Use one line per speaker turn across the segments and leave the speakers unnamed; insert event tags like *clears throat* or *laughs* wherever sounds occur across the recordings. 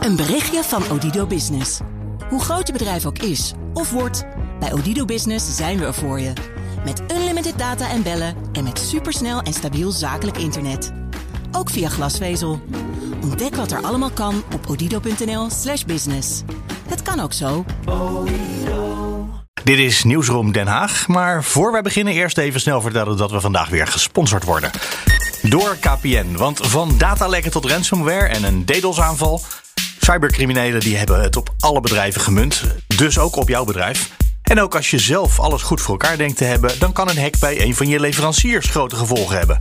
Een berichtje van Odido Business. Hoe groot je bedrijf ook is of wordt, bij Odido Business zijn we er voor je. Met unlimited data en bellen en met supersnel en stabiel zakelijk internet. Ook via glasvezel. Ontdek wat er allemaal kan op odido.nl/slash business. Het kan ook zo.
Dit is Nieuwsroom Den Haag. Maar voor wij beginnen, eerst even snel vertellen dat we vandaag weer gesponsord worden. Door KPN. Want van datalekken tot ransomware en een DDoS-aanval. Cybercriminelen die hebben het op alle bedrijven gemunt. Dus ook op jouw bedrijf. En ook als je zelf alles goed voor elkaar denkt te hebben, dan kan een hack bij een van je leveranciers grote gevolgen hebben.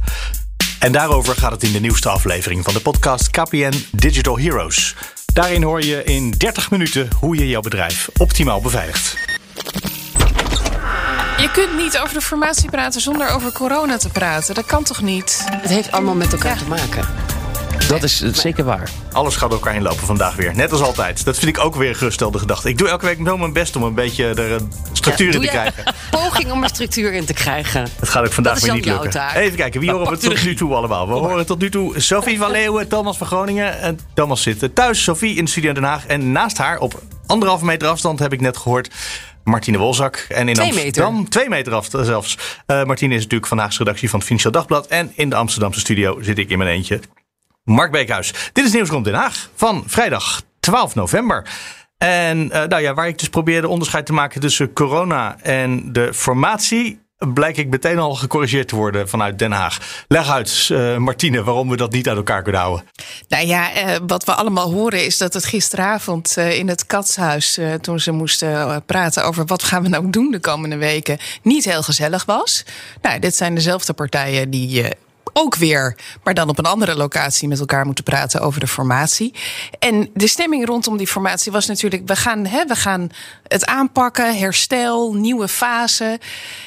En daarover gaat het in de nieuwste aflevering van de podcast KPN Digital Heroes. Daarin hoor je in 30 minuten hoe je jouw bedrijf optimaal beveiligt.
Je kunt niet over de formatie praten zonder over corona te praten. Dat kan toch niet?
Het heeft allemaal met elkaar te maken.
Dat is eh, zeker waar.
Alles gaat door elkaar heen lopen vandaag weer. Net als altijd. Dat vind ik ook weer een geruststelde gedachte. Ik doe elke week wel mijn best om een beetje er een structuur in te krijgen. *laughs*
Poging om er structuur in te krijgen.
Dat gaat ook vandaag
Dat is
weer niet lukken.
taak.
Even kijken, wie horen we tot nu toe allemaal? We horen tot nu toe Sophie van Leeuwen, Thomas van Groningen. En Thomas zit eh, thuis, Sophie in de studio in Den Haag. En naast haar, op anderhalve meter afstand, heb ik net gehoord... Martine Wolzak. En in
Twee
Amsterdam, twee meter af zelfs. Eh, Martine is natuurlijk vandaag redactie van het Financieel Dagblad. En in de Amsterdamse studio zit ik in mijn eentje. Mark Beekhuis. Dit is Nieuwsroom Den Haag van vrijdag 12 november. En eh, nou ja, waar ik dus probeerde onderscheid te maken tussen corona en de formatie, blijk ik meteen al gecorrigeerd te worden vanuit Den Haag. Leg uit, eh, Martine, waarom we dat niet uit elkaar kunnen houden.
Nou ja, eh, wat we allemaal horen is dat het gisteravond eh, in het katshuis, toen ze moesten praten over wat gaan we nou doen de komende weken, niet heel gezellig was. Nou, dit zijn dezelfde partijen die. Ook weer, maar dan op een andere locatie met elkaar moeten praten over de formatie. En de stemming rondom die formatie was natuurlijk: we gaan, hè, we gaan het aanpakken, herstel, nieuwe fase.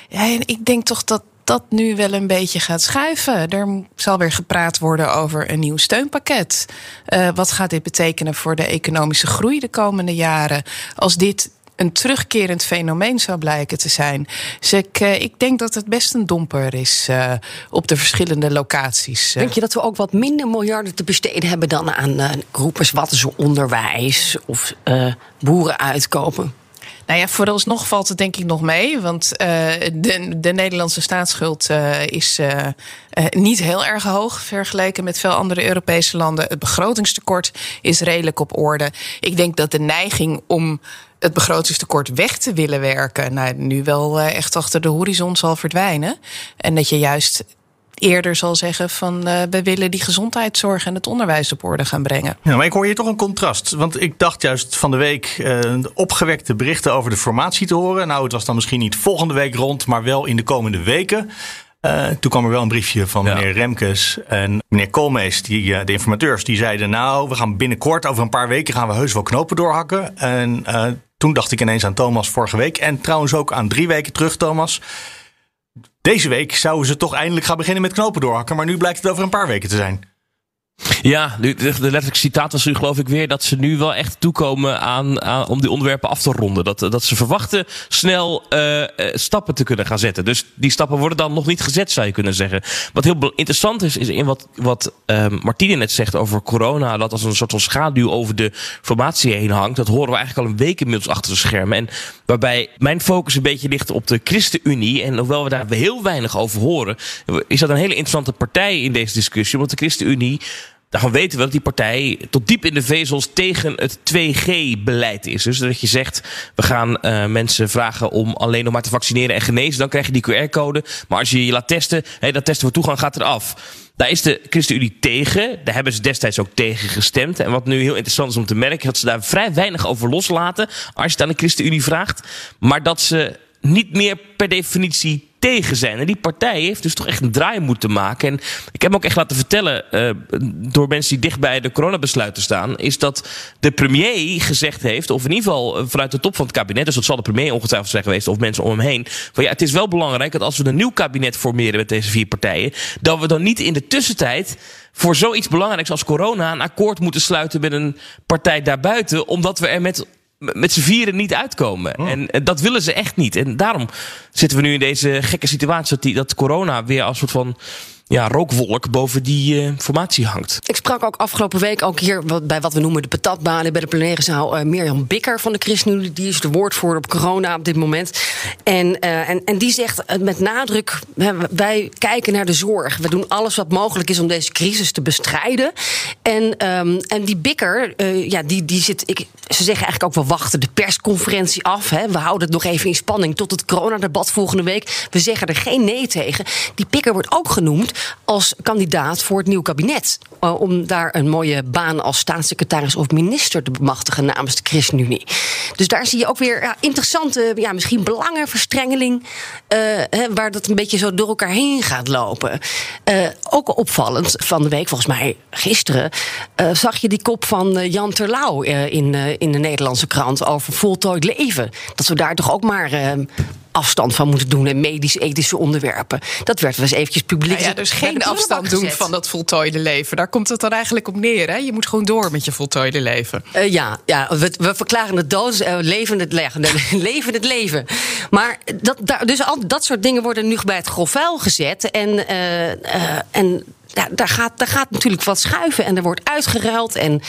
En ik denk toch dat dat nu wel een beetje gaat schuiven. Er zal weer gepraat worden over een nieuw steunpakket. Eh, wat gaat dit betekenen voor de economische groei de komende jaren? Als dit een terugkerend fenomeen zou blijken te zijn. Dus ik, eh, ik denk dat het best een domper is eh, op de verschillende locaties.
Denk je dat we ook wat minder miljarden te besteden hebben dan aan uh, groepen wat zo onderwijs of uh, boeren uitkopen?
Nou ja, vooralsnog valt het denk ik nog mee. Want uh, de, de, Nederlandse staatsschuld uh, is uh, niet heel erg hoog vergeleken met veel andere Europese landen. Het begrotingstekort is redelijk op orde. Ik denk dat de neiging om het begrotingstekort weg te willen werken, nou, nu wel echt achter de horizon zal verdwijnen. En dat je juist eerder zal zeggen van uh, we willen die gezondheidszorg en het onderwijs op orde gaan brengen.
Ja, maar ik hoor hier toch een contrast. Want ik dacht juist van de week uh, opgewekte berichten over de formatie te horen. Nou, het was dan misschien niet volgende week rond, maar wel in de komende weken. Uh, toen kwam er wel een briefje van ja. meneer Remkes en meneer Koolmees, die, de informateurs, die zeiden: Nou, we gaan binnenkort, over een paar weken, gaan we heus wel knopen doorhakken. En toen dacht ik ineens aan Thomas vorige week. En trouwens ook aan drie weken terug, Thomas. Deze week zouden ze toch eindelijk gaan beginnen met knopen doorhakken. Maar nu blijkt het over een paar weken te zijn.
Ja, de, letterlijke citaat was nu geloof ik weer dat ze nu wel echt toekomen aan, aan om die onderwerpen af te ronden. Dat, dat ze verwachten snel uh, stappen te kunnen gaan zetten. Dus die stappen worden dan nog niet gezet, zou je kunnen zeggen. Wat heel interessant is, is in wat, wat uh, Martine net zegt over corona, dat als een soort van schaduw over de formatie heen hangt. Dat horen we eigenlijk al een week inmiddels achter de schermen. En waarbij mijn focus een beetje ligt op de ChristenUnie. En hoewel we daar heel weinig over horen, is dat een hele interessante partij in deze discussie. Want de ChristenUnie Daarvan weten we dat die partij tot diep in de vezels tegen het 2G-beleid is. Dus dat je zegt, we gaan uh, mensen vragen om alleen nog maar te vaccineren en genezen. Dan krijg je die QR-code. Maar als je je laat testen, hey, dat testen voor toegang gaat eraf. Daar is de ChristenUnie tegen. Daar hebben ze destijds ook tegen gestemd. En wat nu heel interessant is om te merken, dat ze daar vrij weinig over loslaten. Als je het aan de ChristenUnie vraagt. Maar dat ze niet meer per definitie tegen zijn. En die partij heeft dus toch echt een draai moeten maken. En ik heb me ook echt laten vertellen uh, door mensen die dicht bij de coronabesluiten staan, is dat de premier gezegd heeft, of in ieder geval vanuit de top van het kabinet, dus dat zal de premier ongetwijfeld zijn geweest, of mensen om hem heen, van ja, het is wel belangrijk dat als we een nieuw kabinet formeren met deze vier partijen, dat we dan niet in de tussentijd voor zoiets belangrijks als corona een akkoord moeten sluiten met een partij daarbuiten, omdat we er met met z'n vieren niet uitkomen. Oh. En, en dat willen ze echt niet. En daarom zitten we nu in deze gekke situatie dat, die, dat corona weer als soort van ja, rookwolk boven die uh, formatie hangt.
Ik sprak ook afgelopen week ook hier bij wat we noemen de patatbanen bij de plenaire zaal. Uh, Mirjam Bikker van de ChristenUnie, die is de woordvoerder op corona op dit moment. En, uh, en, en die zegt met nadruk: wij kijken naar de zorg. We doen alles wat mogelijk is om deze crisis te bestrijden. En, um, en die Bikker, ja, die, die zit. Ik, ze zeggen eigenlijk ook: we wachten de persconferentie af. Hè. We houden het nog even in spanning tot het coronadebat volgende week. We zeggen er geen nee tegen. Die Bikker wordt ook genoemd als kandidaat voor het nieuwe kabinet. Uh, om daar een mooie baan als staatssecretaris of minister te bemachtigen namens de ChristenUnie. Dus daar zie je ook weer ja, interessante, ja, misschien belangenverstrengeling. Uh, waar dat een beetje zo door elkaar heen gaat lopen. Uh, ook opvallend van de week, volgens mij gisteren, zag je die kop van Jan Terlouw in, in de Nederlandse krant over voltooid leven. Dat we daar toch ook maar afstand van moeten doen en medisch-ethische onderwerpen. Dat werd wel eens eventjes publiek.
Ja, ja dus geen afstand doen van dat voltooide leven. Daar komt het dan eigenlijk op neer. Hè? Je moet gewoon door met je voltooide leven.
Uh, ja, ja we, we, verklaren het dood, uh, leven het leven, *laughs* leven het leven. Maar dat, daar, dus al dat soort dingen worden nu bij het grof vuil gezet. En, uh, en ja, daar, gaat, daar gaat natuurlijk wat schuiven en er wordt uitgeruild. En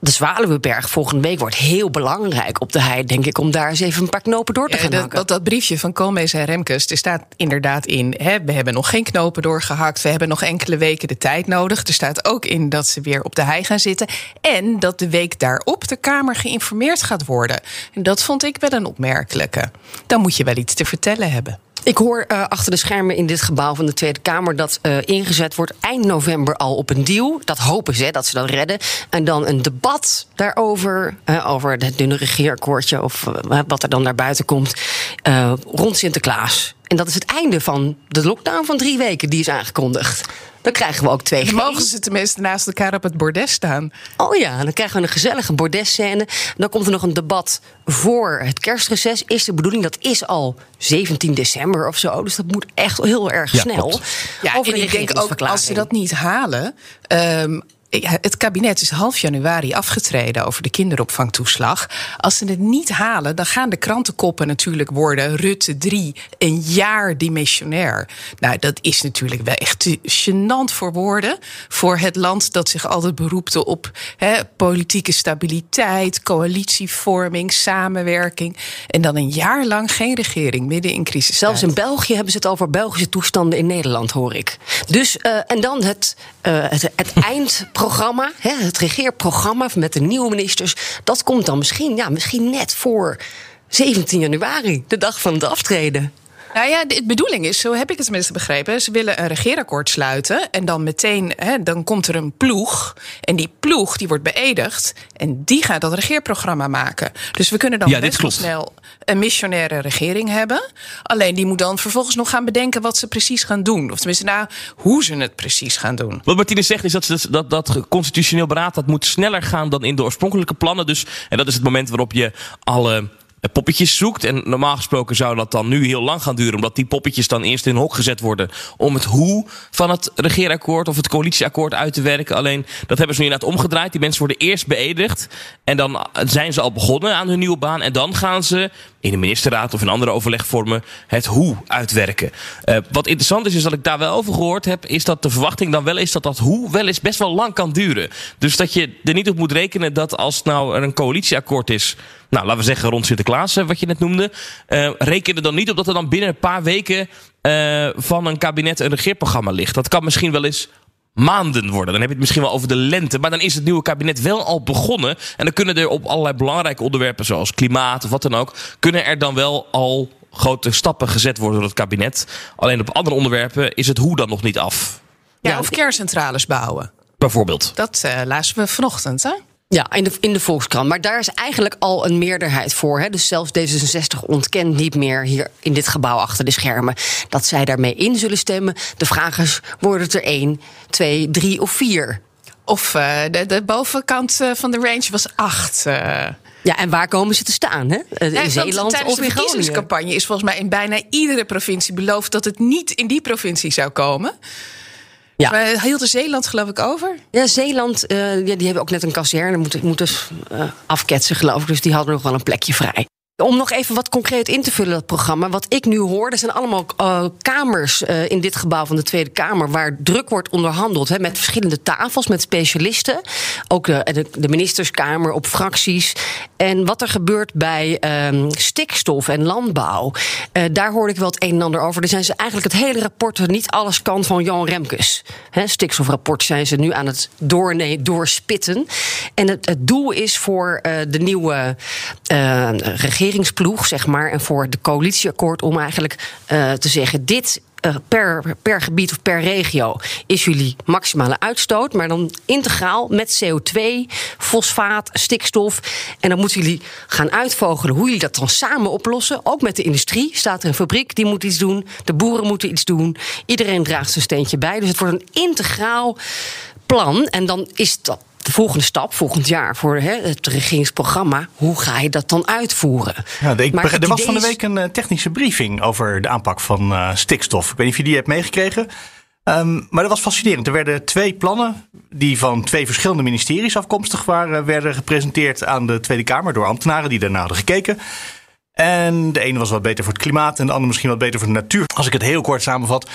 de Zwaluweberg volgende week wordt heel belangrijk op de hei, denk ik, om daar eens even een paar knopen door te gaan
hakken. Dat, dat, briefje van Koolmees en Remkes, er staat inderdaad in, hè, we hebben nog geen knopen doorgehakt, we hebben nog enkele weken de tijd nodig. Er staat ook in dat ze weer op de hei gaan zitten en dat de week daarop de Kamer geïnformeerd gaat worden. En dat vond ik wel een opmerkelijke. Dan moet je wel iets te vertellen hebben.
Ik hoor uh, achter de schermen in dit gebouw van de Tweede Kamer dat uh, ingezet wordt eind november al op een deal. Dat hopen ze, dat ze dat redden. En dan een debat daarover, uh, over het dunne regeerakkoordje of wat er dan naar buiten komt, rond Sinterklaas. En dat is het einde van de lockdown van drie weken die is aangekondigd. Dan krijgen we ook twee
Dan mogen ze tenminste naast elkaar op het bordes staan.
Oh ja, dan krijgen we een gezellige bordesscène. Dan komt er nog een debat voor het kerstreces. Is de bedoeling, dat is al 17 december of zo. Dus dat moet echt heel erg snel.
Klopt. Ja, Over en ik denk ook, als ze dat niet halen... Um, het kabinet is half januari afgetreden over de kinderopvangtoeslag. Als ze het niet halen, dan gaan de krantenkoppen natuurlijk worden: Rutte 3, een jaar dimissionair. Nou, dat is natuurlijk wel echt gênant voor woorden. Voor het land dat zich altijd beroepte op politieke stabiliteit, coalitievorming, samenwerking. En dan een jaar lang geen regering midden in crisis.
Zelfs in België hebben ze het over Belgische toestanden in Nederland, hoor ik. Dus, uh, en dan het, uh, het, het eind programma, hè, het regeerprogramma met de nieuwe ministers, dat komt dan misschien, ja, misschien net voor 17 januari, de dag van het aftreden.
Nou ja, de bedoeling is, zo heb ik het tenminste begrepen. Ze willen een regeerakkoord sluiten. En dan meteen, hè, dan komt er een ploeg. En die ploeg die wordt beëdigd. En die gaat dat regeerprogramma maken. Dus we kunnen dan ja, best wel snel een missionaire regering hebben. Alleen die moet dan vervolgens nog gaan bedenken wat ze precies gaan doen. Of tenminste, nou, hoe ze het precies gaan doen.
Wat Martine zegt is dat, ze, dat dat constitutioneel beraad dat moet sneller gaan dan in de oorspronkelijke plannen. Dus, en dat is het moment waarop je alle poppetjes zoekt. En normaal gesproken zou dat dan nu heel lang gaan duren, omdat die poppetjes dan eerst in een hok gezet worden om het hoe van het regeerakkoord of het coalitieakkoord uit te werken. Alleen dat hebben ze nu inderdaad omgedraaid. Die mensen worden eerst beëdigd en dan zijn ze al begonnen aan hun nieuwe baan. En dan gaan ze in de ministerraad of in andere overlegvormen het hoe uitwerken. Uh, wat interessant is, is dat ik daar wel over gehoord heb, is dat de verwachting dan wel is dat dat hoe wel eens best wel lang kan duren. Dus dat je er niet op moet rekenen dat als nou er een coalitieakkoord is nou, laten we zeggen rond Sinterklaas, wat je net noemde. Uh, reken er dan niet op dat er dan binnen een paar weken uh, van een kabinet een regeerprogramma ligt. Dat kan misschien wel eens maanden worden. Dan heb je het misschien wel over de lente. Maar dan is het nieuwe kabinet wel al begonnen. En dan kunnen er op allerlei belangrijke onderwerpen, zoals klimaat of wat dan ook, kunnen er dan wel al grote stappen gezet worden door het kabinet. Alleen op andere onderwerpen is het hoe dan nog niet af.
Ja, of kerncentrales bouwen.
Bijvoorbeeld.
Dat uh, lazen we vanochtend, hè?
Ja, in de, in de Volkskrant. Maar daar is eigenlijk al een meerderheid voor. Hè? Dus zelfs D66 ontkent niet meer hier in dit gebouw achter de schermen dat zij daarmee in zullen stemmen. De vraag is: worden het er één, twee, drie of vier?
Of uh, de, de, bovenkant uh, van de range was acht. Uh.
Ja, en waar komen ze te staan? Hè? In ja, Zeeland
tijdens
of in
de verkiezingscampagne is volgens mij in bijna iedere provincie beloofd dat het niet in die provincie zou komen. Ja. Maar hield Zeeland geloof ik over?
Ja, Zeeland, uh, ja, die hebben ook net een kazerne moeten, moeten uh, afketsen geloof ik. Dus die hadden nog wel een plekje vrij. Om nog even wat concreet in te vullen, dat programma. Wat ik nu hoor, er zijn allemaal uh, kamers uh, in dit gebouw van de Tweede Kamer. waar druk wordt onderhandeld. Hè, met verschillende tafels, met specialisten. Ook de, de, ministerskamer op fracties. En wat er gebeurt bij um, stikstof en landbouw. Uh, daar hoorde ik wel het een en ander over. Er zijn ze eigenlijk het hele rapport, niet alles kan van Jan Remkes. Hè, stikstofrapport zijn ze nu aan het door, doorspitten. En het, het doel is voor de nieuwe regering regeringsploeg, zeg maar, en voor de coalitieakkoord om eigenlijk uh, te zeggen: dit uh, per, per gebied of per regio is jullie maximale uitstoot, maar dan integraal met CO2, fosfaat, stikstof. En dan moeten jullie gaan uitvogelen hoe jullie dat dan samen oplossen. Ook met de industrie staat er een fabriek die moet iets doen, de boeren moeten iets doen. Iedereen draagt zijn steentje bij. Dus het wordt een integraal plan. En dan is dat de volgende stap, volgend jaar, voor hè, het regeringsprogramma. Hoe ga je dat dan uitvoeren?
Ja, ik, maar er was van de week een uh, technische briefing over de aanpak van uh, stikstof. Ik weet niet of je die hebt meegekregen. Um, maar dat was fascinerend. Er werden twee plannen die van twee verschillende ministeries afkomstig waren, werden gepresenteerd aan de Tweede Kamer door ambtenaren die daarna hadden gekeken. En de ene was wat beter voor het klimaat en de andere misschien wat beter voor de natuur. Als ik het heel kort samenvat.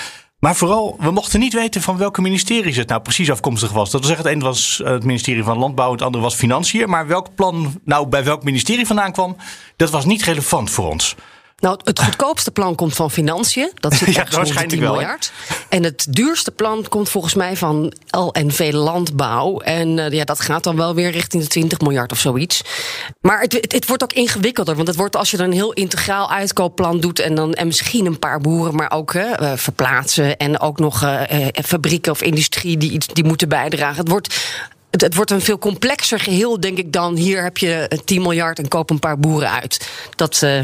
Maar vooral, we mochten niet weten van welke ministeries het nou precies afkomstig was. Dat wil zeggen, het ene was het ministerie van Landbouw, het andere was Financiën. Maar welk plan nou bij welk ministerie vandaan kwam, dat was niet relevant voor ons.
Nou, het goedkoopste plan komt van financiën. Dat zit *laughs* ja, waarschijnlijk 10 miljard. En het duurste plan komt volgens mij van LNV Landbouw. En uh, ja, dat gaat dan wel weer richting de 20 miljard of zoiets. Maar het, het, het, wordt ook ingewikkelder. Want het wordt als je dan een heel integraal uitkoopplan doet. En dan en misschien een paar boeren, maar ook uh, verplaatsen. En ook nog uh, fabrieken of industrie die, die moeten bijdragen. Het wordt het, het, wordt een veel complexer geheel, denk ik, dan hier heb je 10 miljard en koop een paar boeren uit. Dat, uh,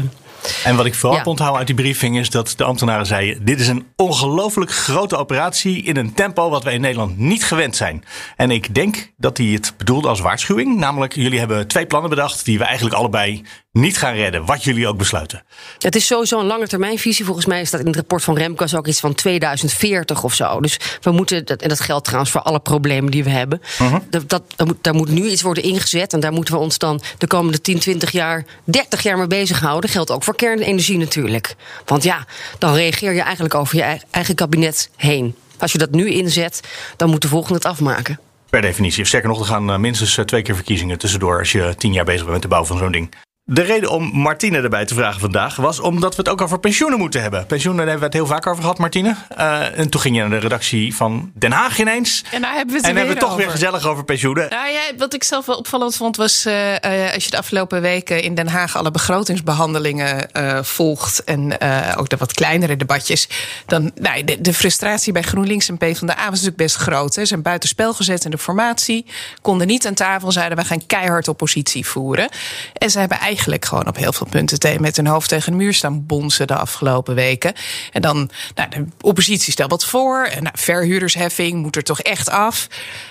en wat ik vooral ja. uit die briefing is dat de ambtenaren zeiden: dit is een ongelooflijk grote operatie in een tempo wat wij in Nederland niet gewend zijn. En ik denk dat hij het bedoelde als waarschuwing. Namelijk, jullie hebben twee plannen bedacht die we eigenlijk allebei niet gaan redden, wat jullie ook besluiten.
Het is sowieso een lange termijnvisie. Volgens mij is dat in het rapport van Remkes ook iets van 2040 of zo. Dus we moeten, en dat geldt trouwens voor alle problemen die we hebben. Uh -huh. dat, dat, daar moet nu iets worden ingezet. En daar moeten we ons dan de komende 10, 20 jaar, 30 jaar mee bezighouden. Geldt ook voor kernenergie natuurlijk. Want ja, dan reageer je eigenlijk over je eigen kabinet heen. Als je dat nu inzet, dan moet de volgende het afmaken.
Per definitie. Sterker nog, er gaan minstens twee keer verkiezingen tussendoor als je tien jaar bezig bent met de bouw van zo'n ding. De reden om Martine erbij te vragen vandaag was omdat we het ook over pensioenen moeten hebben. Pensioenen hebben we het heel vaak over gehad, Martine. Uh, en toen ging je naar de redactie van Den Haag ineens.
En daar hebben we het,
en hebben
we
toch
over.
weer gezellig over pensioenen.
Nou ja, wat ik zelf wel opvallend vond was uh, uh, als je de afgelopen weken in Den Haag alle begrotingsbehandelingen volgt en ook de wat kleinere debatjes, dan nou, de, de, frustratie bij GroenLinks en PvdA was natuurlijk best groot. Hè. Ze zijn buitenspel gezet in de formatie, konden niet aan tafel, zeiden we gaan keihard oppositie voeren. En ze hebben eigenlijk gewoon op heel veel punten met hun hoofd tegen de muur staan bonzen de afgelopen weken. En dan, nou, de oppositie stelt wat voor. En nou, verhuurdersheffing moet er toch echt af.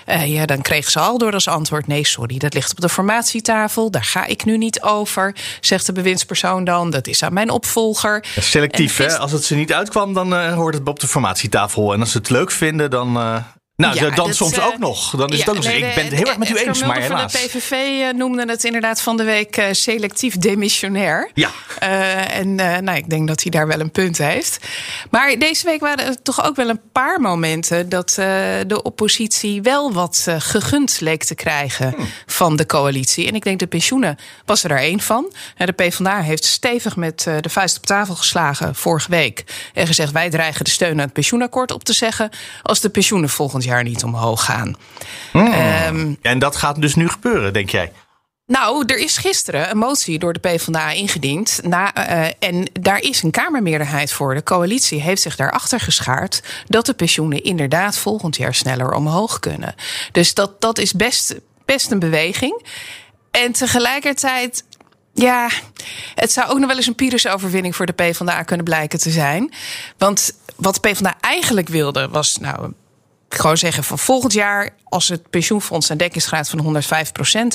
Uh, ja, dan kreeg ze al door als antwoord: nee, sorry, dat ligt op de formatietafel. Daar ga ik nu niet over. Zegt de bewindspersoon dan: dat is aan mijn opvolger.
Selectief, hè? Als het ze niet uitkwam, dan uh, hoort het op de formatietafel. En als ze het leuk vinden, dan. Uh... Nou, ja, dan dat, soms uh, ook nog. Dan is ja, het ook nog nee, Ik ben het heel erg met u eens, maar helaas.
de PVV uh, noemde het inderdaad van de week uh, selectief demissionair.
Ja.
en nou, ik denk dat hij daar wel een punt heeft. Maar deze week waren er toch ook wel een paar momenten... dat de oppositie wel wat gegund leek te krijgen hmm. van de coalitie. En ik denk de pensioenen was er daar één van. De PvdA heeft stevig met de vuist op tafel geslagen vorige week. En gezegd, wij dreigen de steun aan het pensioenakkoord op te zeggen... als de pensioenen volgend jaar niet omhoog gaan.
Hmm. Um, en dat gaat dus nu gebeuren, denk jij?
Nou, er is gisteren een motie door de PvdA ingediend. Na, uh, en daar is een Kamermeerderheid voor. De coalitie heeft zich daarachter geschaard dat de pensioenen inderdaad volgend jaar sneller omhoog kunnen. Dus dat, dat is best, best een beweging. En tegelijkertijd ja, het zou ook nog wel eens een Pyrrhus-overwinning voor de PvdA kunnen blijken te zijn. Want wat de PvdA eigenlijk wilde was nou gewoon zeggen van volgend jaar, als het pensioenfonds een dekkingsgraad van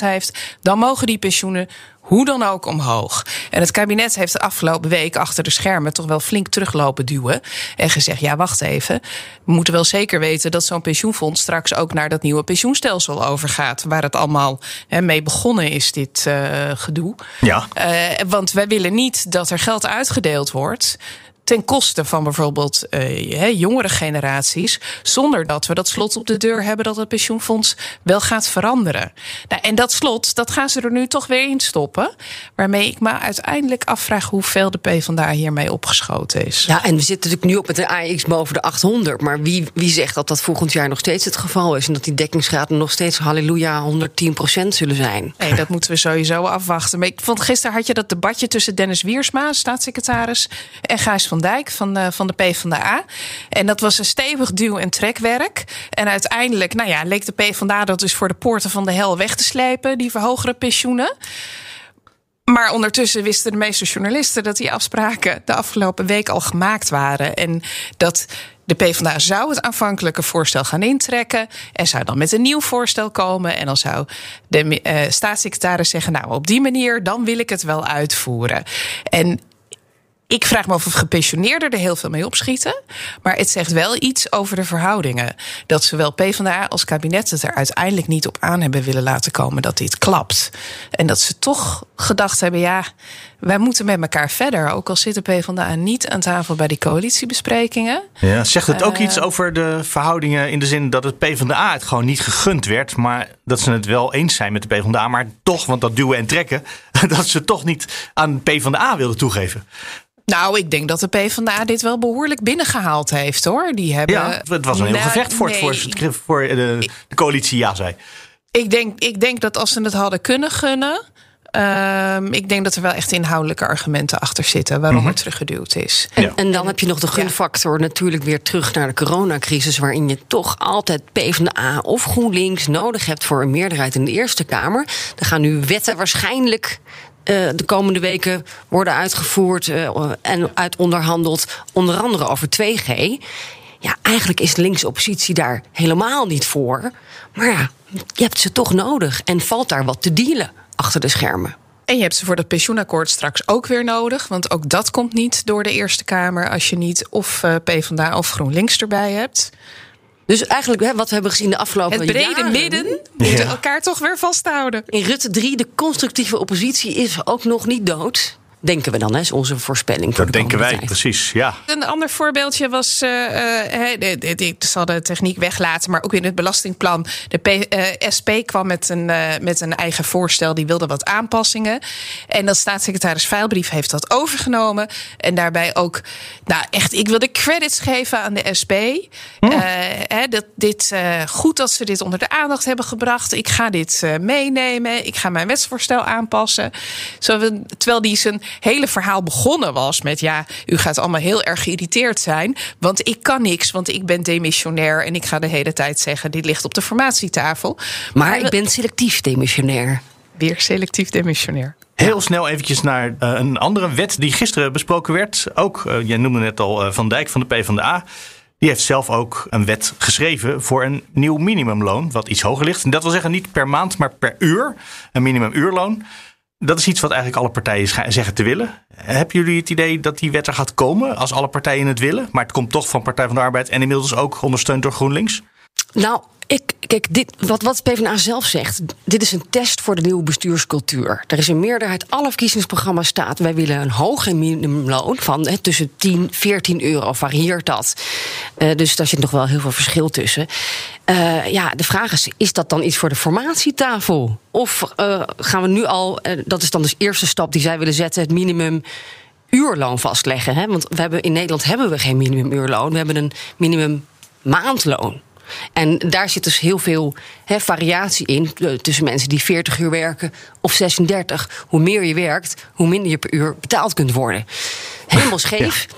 105% heeft, dan mogen die pensioenen hoe dan ook omhoog. En het kabinet heeft de afgelopen week achter de schermen toch wel flink teruglopen duwen. En gezegd: ja, wacht even. We moeten wel zeker weten dat zo'n pensioenfonds straks ook naar dat nieuwe pensioenstelsel overgaat. Waar het allemaal he, mee begonnen is, dit uh, gedoe.
Ja.
Uh, want wij willen niet dat er geld uitgedeeld wordt ten koste van bijvoorbeeld uh, jongere generaties. Zonder dat we dat slot op de deur hebben dat het pensioenfonds wel gaat veranderen. Nou, en dat slot, dat gaan ze er nu toch weer in stoppen. Waarmee ik me uiteindelijk afvraag hoeveel de PvdA hiermee opgeschoten is.
Ja, en we zitten natuurlijk nu op met een AX boven de 800. Maar wie, wie zegt dat dat volgend jaar nog steeds het geval is? En dat die dekkingsgraden nog steeds, halleluja, 110% zullen zijn?
Nee, dat moeten we sowieso afwachten. Maar ik vond gisteren had je dat debatje tussen Dennis Wiersma, staatssecretaris, en Gijs van Dijk van de, van de PvdA. En dat was een stevig duw- en trekwerk. En uiteindelijk, nou ja, leek de PvdA dat dus voor de poorten van de hel weg te slepen, die verhogere pensioenen. Maar ondertussen wisten de meeste journalisten dat die afspraken de afgelopen week al gemaakt waren. En dat de PvdA zou het aanvankelijke voorstel gaan intrekken. En zou dan met een nieuw voorstel komen. En dan zou de uh, staatssecretaris zeggen: Nou, op die manier, dan wil ik het wel uitvoeren. En ik vraag me af of gepensioneerden er heel veel mee opschieten. Maar het zegt wel iets over de verhoudingen. Dat zowel PvdA als kabinet het er uiteindelijk niet op aan hebben willen laten komen dat dit klapt. En dat ze toch gedacht hebben: ja, wij moeten met elkaar verder. Ook al zit de PvdA niet aan tafel bij die coalitiebesprekingen.
Ja, zegt het ook uh, iets over de verhoudingen in de zin dat het PvdA het gewoon niet gegund werd. Maar dat ze het wel eens zijn met de PvdA. Maar toch, want dat duwen en trekken, *laughs* dat ze toch niet aan PvdA wilden toegeven.
Nou, ik denk dat de PvdA dit wel behoorlijk binnengehaald heeft, hoor. Die hebben,
ja, het was een heel nou, gevecht voor, nee. voor, voor de, de, coalitie ja zei.
Ik denk, ik denk dat als ze het hadden kunnen gunnen... Um, ik denk dat er wel echt inhoudelijke argumenten achter zitten waarom mm-hmm. er teruggeduwd is.
En, ja. en, dan heb je nog de gunfactor natuurlijk weer terug naar de coronacrisis, waarin je toch altijd PvdA of GroenLinks nodig hebt voor een meerderheid in de Eerste Kamer. Er gaan nu wetten waarschijnlijk uh, de komende weken worden uitgevoerd uh, en uit onderhandeld, onder andere over 2G. Ja, eigenlijk is de linkse oppositie daar helemaal niet voor. Maar ja, je hebt ze toch nodig en valt daar wat te dealen achter de schermen.
En je hebt ze voor dat pensioenakkoord straks ook weer nodig. Want ook dat komt niet door de Eerste Kamer als je niet of uh, PvdA of GroenLinks erbij hebt.
Dus eigenlijk hè, wat we hebben gezien de afgelopen
jaren...
Het
brede midden *laughs* moeten ja. elkaar toch weer vasthouden.
In Rutte 3, de constructieve oppositie is ook nog niet dood. Denken we dan, hè, is onze voorspelling. Voor
dat
de
denken wij,
tijd.
precies, ja.
Een ander voorbeeldje was, uh, uh, ik zal de techniek weglaten, maar ook in het belastingplan. De P, uh, SP kwam met een, met een eigen voorstel, die wilde wat aanpassingen. En dat staatssecretaris Veilbrief heeft dat overgenomen. En daarbij ook, nou echt, ik wil de credits geven aan de SP. Hm. Hè, dat, dit, goed dat ze dit onder de aandacht hebben gebracht. Ik ga dit meenemen, ik ga mijn wetsvoorstel aanpassen. Zo, terwijl die zijn hele verhaal begonnen was met: ja, u gaat allemaal heel erg geïrriteerd zijn, want ik kan niks, want ik ben demissionair en ik ga de hele tijd zeggen: dit ligt op de formatietafel.
Maar, maar ik ben selectief demissionair.
Weer selectief demissionair.
Heel snel eventjes naar uh, een andere wet die gisteren besproken werd. Ook, uh, jij noemde net al uh, Van Dijk van de PvdA. Die heeft zelf ook een wet geschreven voor een nieuw minimumloon, wat iets hoger ligt. En dat wil zeggen niet per maand, maar per uur. Een minimumuurloon. Dat is iets wat eigenlijk alle partijen zeggen te willen. Hebben jullie het idee dat die wet er gaat komen als alle partijen het willen? Maar het komt toch van Partij van de Arbeid en inmiddels ook ondersteund door GroenLinks?
Nou, ik, kijk, dit, wat, wat PvdA zelf zegt, dit is een test voor de nieuwe bestuurscultuur. Er is een meerderheid, alle verkiezingsprogramma's staat... wij willen een hoger minimumloon van tussen 10, 14 euro, varieert dat. Uh, dus daar zit nog wel heel veel verschil tussen. Uh, ja, de vraag is, is dat dan iets voor de formatietafel? Of uh, gaan we nu al, dat is dan de eerste stap die zij willen zetten... het minimum uurloon vastleggen. Hè? Want we hebben, in Nederland hebben we geen minimumuurloon, we hebben een minimum maandloon. En daar zit dus heel veel he, variatie in tussen mensen die 40 uur werken of 36. Hoe meer je werkt, hoe minder je per uur betaald kunt worden. Helemaal scheef. Ja.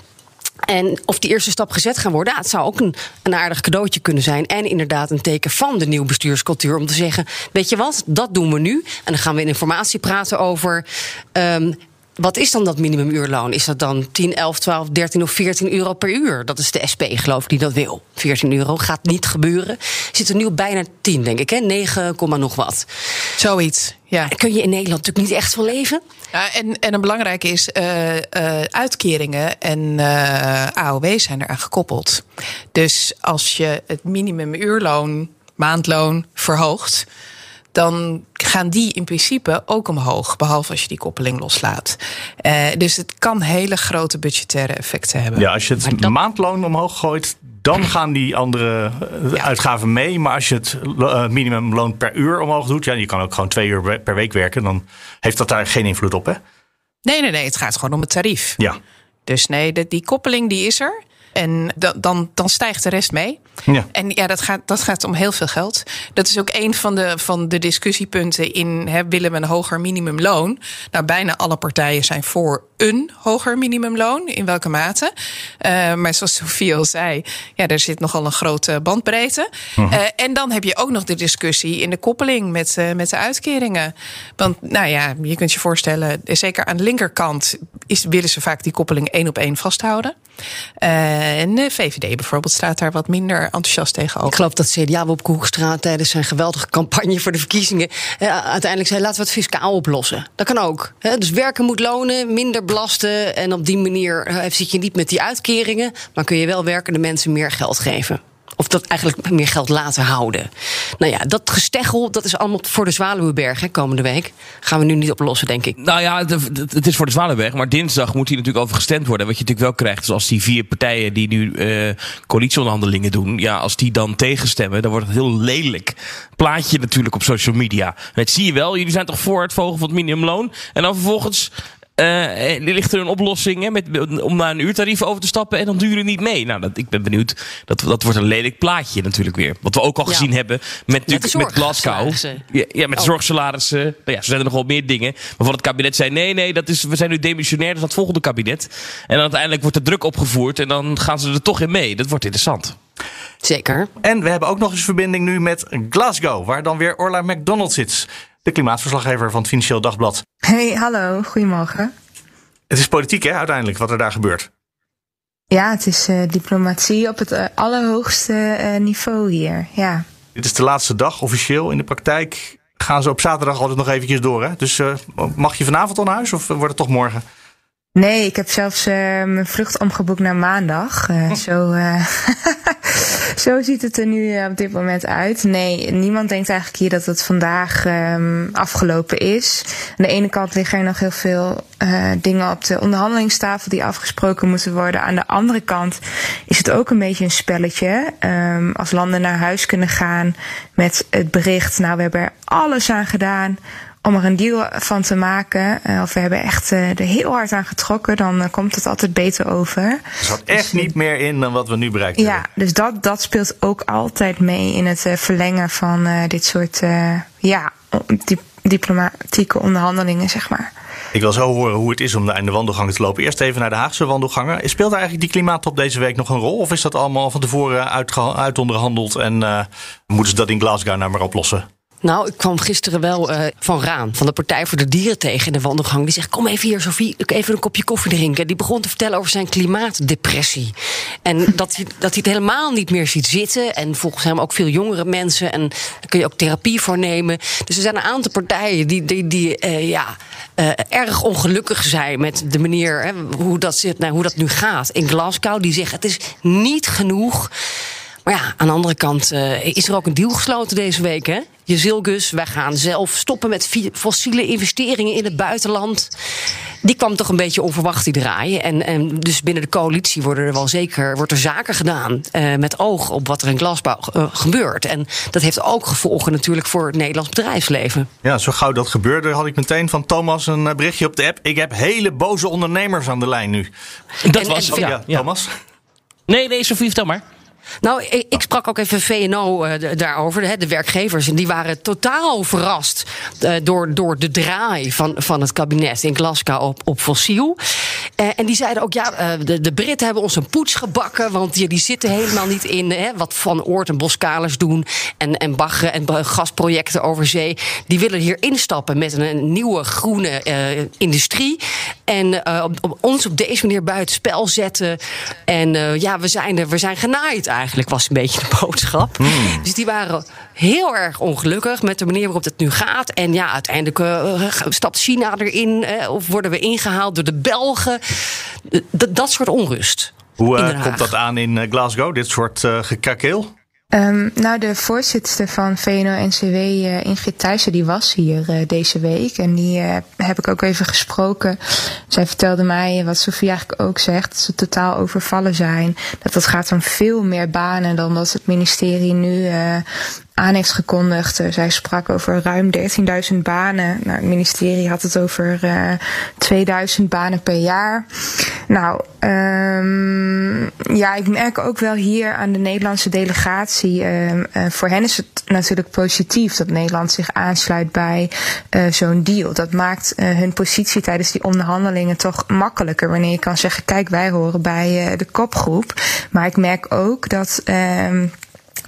En of die eerste stap gezet gaan worden, het zou ook een, een aardig cadeautje kunnen zijn. En inderdaad een teken van de nieuwe bestuurscultuur. Om te zeggen: Weet je wat, dat doen we nu. En dan gaan we in informatie praten over. Um, wat is dan dat minimumuurloon? Is dat dan 10, 11, 12, 13 of 14 euro per uur? Dat is de SP, geloof ik, die dat wil. 14 euro gaat niet gebeuren. Zit er nu op bijna 10, denk ik, hè? 9, nog wat.
Zoiets, ja.
Kun je in Nederland natuurlijk niet echt van leven?
Ja, en, en een belangrijke is, uh, uh, uitkeringen en uh, AOW zijn eraan gekoppeld. Dus als je het minimumuurloon, maandloon verhoogt dan gaan die in principe ook omhoog. Behalve als je die koppeling loslaat. Uh, dus het kan hele grote budgettaire effecten hebben.
Ja, als je het maandloon omhoog gooit, dan gaan die andere ja. uitgaven mee. Maar als je het uh, minimumloon per uur omhoog doet, ja, je kan ook gewoon twee uur per week werken, dan heeft dat daar geen invloed op, hè?
Nee, nee, nee. Het gaat gewoon om het tarief.
Ja.
Dus nee, de, die koppeling die is er. En dan, dan stijgt de rest mee.
Ja.
En ja, dat gaat, dat gaat om heel veel geld. Dat is ook een van de, van de discussiepunten in hè, willen we een hoger minimumloon? Nou, bijna alle partijen zijn voor een hoger minimumloon. In welke mate? Uh, maar zoals Sofie al zei, ja, er zit nogal een grote bandbreedte. Uh, en dan heb je ook nog de discussie in de koppeling met, uh, met de uitkeringen. Want nou ja, je kunt je voorstellen, zeker aan de linkerkant is, willen ze vaak die koppeling één op één vasthouden. En de VVD bijvoorbeeld staat daar wat minder enthousiast tegenover.
Ik geloof dat CDA op Koekstraat tijdens zijn geweldige campagne voor de verkiezingen uiteindelijk zei: laten we het fiscaal oplossen. Dat kan ook. Dus werken moet lonen, minder belasten. En op die manier zit je niet met die uitkeringen, maar kun je wel werkende mensen meer geld geven. Of dat eigenlijk meer geld laten houden. Nou ja, dat gesteggel, dat is allemaal voor de Zwaluweberg hè, komende week. Gaan we nu niet oplossen, denk ik.
Nou ja, het is voor de Zwaluweberg. Maar dinsdag moet hier natuurlijk over gestemd worden. Wat je natuurlijk wel krijgt, is als die vier partijen die nu uh, coalitieonderhandelingen doen. Ja, als die dan tegenstemmen, dan wordt het heel lelijk plaatje natuurlijk op social media. Dat zie je wel. Jullie zijn toch voor het volgen van het minimumloon. En dan vervolgens uh, ligt er een oplossing hè, met, om naar een uurtarief over te stappen en dan duren niet mee. Nou, dat, ik ben benieuwd. Dat, dat wordt een lelijk plaatje natuurlijk weer. Wat we ook al gezien hebben met, met, met Glasgow. Ja, ja, met oh. zorgsalarissen. Nou ja, zo zijn er nog wel meer dingen. Waarvan het kabinet zei: nee, nee, dat is, we zijn nu demissionair, dus dat volgende kabinet. En dan uiteindelijk wordt de druk opgevoerd en dan gaan ze er toch in mee. Dat wordt interessant.
Zeker.
En we hebben ook nog eens verbinding nu met Glasgow, waar dan weer Orla McDonald zit de klimaatverslaggever van het Financieel Dagblad.
Hey, hallo, goedemorgen.
Het is politiek, hè, uiteindelijk, wat er daar gebeurt.
Ja, het is uh, diplomatie op het uh, allerhoogste uh, niveau hier. Ja.
Dit is de laatste dag officieel. In de praktijk gaan ze op zaterdag altijd nog eventjes door. Hè? Dus mag je vanavond al naar huis of wordt het toch morgen?
Nee, ik heb zelfs mijn vlucht omgeboekt naar maandag. Uh, zo, *laughs* zo ziet het er nu op dit moment uit. Nee, niemand denkt eigenlijk hier dat het vandaag um, afgelopen is. Aan de ene kant liggen er nog heel veel dingen op de onderhandelingstafel die afgesproken moeten worden. Aan de andere kant is het ook een beetje een spelletje. Um, als landen naar huis kunnen gaan met het bericht, nou we hebben er alles aan gedaan om er een deal van te maken, uh, of we hebben echt uh, er heel hard aan getrokken, dan uh, komt het altijd beter over.
Er zat echt dus, niet meer in dan wat we nu bereikt
ja, dus dat, dat speelt ook altijd mee in het verlengen van dit soort ja, dip diplomatieke onderhandelingen, zeg maar.
Ik wil zo horen hoe het is om naar de wandelgangen te lopen. Eerst even naar de Haagse wandelgangen. Speelt eigenlijk die klimaattop deze week nog een rol? Of is dat allemaal van tevoren uitonderhandeld en moeten ze dat in Glasgow nou maar oplossen?
Nou, ik kwam gisteren wel uh, van Raan, van de Partij voor de Dieren tegen in de wandelgang. Die zegt: Kom even hier, Sofie, even een kopje koffie drinken. Die begon te vertellen over zijn klimaatdepressie. En *laughs* dat hij, dat hij het helemaal niet meer ziet zitten. En volgens hem ook veel jongere mensen. En daar kun je ook therapie voor nemen. Dus er zijn een aantal partijen die, die, die uh, ja, uh, erg ongelukkig zijn met de manier hè, hoe, dat zit, nou, hoe dat nu gaat. In Glasgow, die zeggen: Het is niet genoeg. Maar ja, aan de andere kant uh, is er ook een deal gesloten deze week. Hè? Jezilgus, wij gaan zelf stoppen met fossiele investeringen in het buitenland. Die kwam toch een beetje onverwacht die draaien. En, en dus binnen de coalitie worden er wel zeker wordt er zaken gedaan. Uh, met oog op wat er in Glasbouw uh, gebeurt. En dat heeft ook gevolgen natuurlijk voor het Nederlands bedrijfsleven.
Ja, zo gauw dat gebeurde, had ik meteen van Thomas een berichtje op de app. Ik heb hele boze ondernemers aan de lijn nu.
Dat was, en, ja, ja,
Thomas?
Nee, nee, Sofie, vertel maar.
Nou, ik, ik, sprak ook even VNO uh, daarover, de, de, werkgevers. En die waren totaal verrast uh, door, door de draai van, van het kabinet in Glasgow op, op fossiel. En die zeiden ook, ja, de, de Britten hebben ons een poets gebakken. Want die, die zitten helemaal niet in hè, wat Van Oort en Boskalers doen. En, en baggen en gasprojecten over zee. Die willen hier instappen met een, nieuwe groene industrie. En op, ons op deze manier buitenspel zetten. En ja, we zijn, er, we zijn genaaid eigenlijk, was een beetje de boodschap. Hmm. Dus die waren heel erg ongelukkig met de manier waarop het nu gaat. En ja, uiteindelijk uh, stapt China erin uh, of worden we ingehaald door de Belgen. dat soort onrust.
Hoe komt dat aan in Glasgow, dit soort gekakeel?
Um, nou, de voorzitter van VNO-NCW, uh, Ingrid Thijssen, die was hier uh, deze week. En die uh, heb ik ook even gesproken. Zij vertelde mij, wat Sofie eigenlijk ook zegt, dat ze totaal overvallen zijn. Dat het gaat om veel meer banen dan dat het ministerie nu aan heeft gekondigd. Uh, zij sprak over ruim 13.000 banen. Nou, het ministerie had het over uh, eh, 2000 banen per jaar. Nou, um, ja, ik merk ook wel hier aan de Nederlandse delegatie. Uh, voor hen is het natuurlijk positief dat Nederland zich aansluit bij zo'n deal. Dat maakt hun positie tijdens die onderhandelingen toch makkelijker. Wanneer je kan zeggen: kijk, wij horen bij de kopgroep. Maar ik merk ook dat. Uh,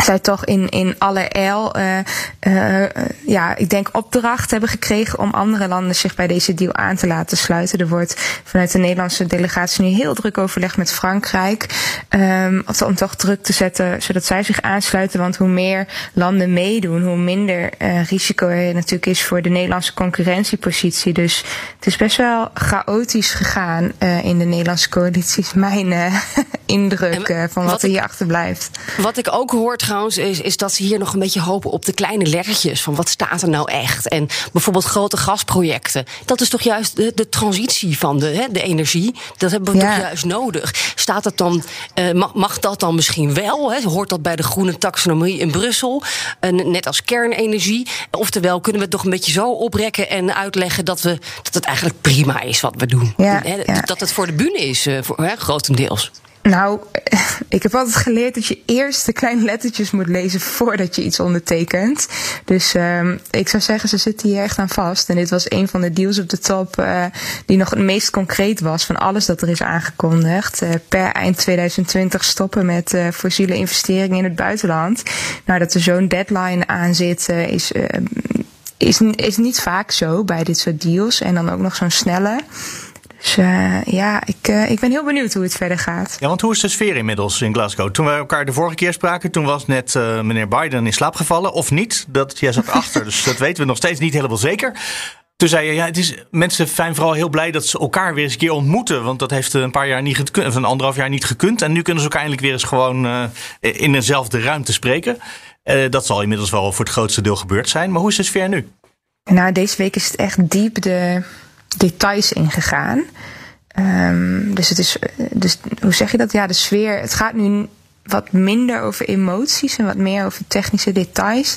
zij toch in, in allerijl, uh, uh, ja, ik denk opdracht hebben gekregen om andere landen zich bij deze deal aan te laten sluiten. Er wordt vanuit de Nederlandse delegatie nu heel druk overlegd met Frankrijk. Um, om toch druk te zetten, zodat zij zich aansluiten. Want hoe meer landen meedoen, hoe minder uh, risico er natuurlijk is voor de Nederlandse concurrentiepositie. Dus het is best wel chaotisch gegaan in de Nederlandse coalitie, is mijn *laughs* indruk van wat, wat er hier achterblijft.
Wat ik ook hoor trouwens, is, is dat ze hier nog een beetje hopen op de kleine lettertjes. Van wat staat er nou echt? En bijvoorbeeld grote gasprojecten. Dat is toch juist de, de transitie van de, hè, de energie. Dat hebben we toch juist nodig. Staat dat dan, uh, mag, mag, dat dan misschien wel? Hè? Hoort dat bij de groene taxonomie in Brussel? Uh, net als kernenergie. Oftewel, kunnen we het toch een beetje zo oprekken en uitleggen dat, we, dat het eigenlijk prima is wat we doen. Ja, Dat het voor de bühne is, voor, hè, grotendeels.
Nou, *laughs* ik heb altijd geleerd dat je eerst de kleine lettertjes moet lezen voordat je iets ondertekent. Dus um, ik zou zeggen, ze zitten hier echt aan vast. En dit was een van de deals op de top uh, die nog het meest concreet was van alles dat er is aangekondigd. Uh, per eind 2020 stoppen met uh, fossiele investeringen in het buitenland. Nou, dat er zo'n deadline aan zit, is, is, is niet vaak zo bij dit soort deals. En dan ook nog zo'n snelle. Dus uh, ja, ik, uh, ik ben heel benieuwd hoe het verder gaat.
Ja, want hoe is de sfeer inmiddels in Glasgow? Toen we elkaar de vorige keer spraken, toen was net uh, meneer Biden in slaap gevallen. Of niet? Dat, jij zat *laughs* achter, dus dat weten we nog steeds niet helemaal zeker. Toen zei je, ja, het is, mensen zijn vooral heel blij dat ze elkaar weer eens een keer ontmoeten. Want dat heeft een paar jaar niet gekund, of een anderhalf jaar niet gekund. En nu kunnen ze elkaar eindelijk weer eens gewoon in dezelfde ruimte spreken. dat zal inmiddels wel voor het grootste deel gebeurd zijn. Maar hoe is de sfeer nu?
Nou, deze week is het echt diep de details ingegaan. Um, dus het is, dus hoe zeg je dat? Ja, de sfeer. Het gaat nu wat minder over emoties en wat meer over technische details.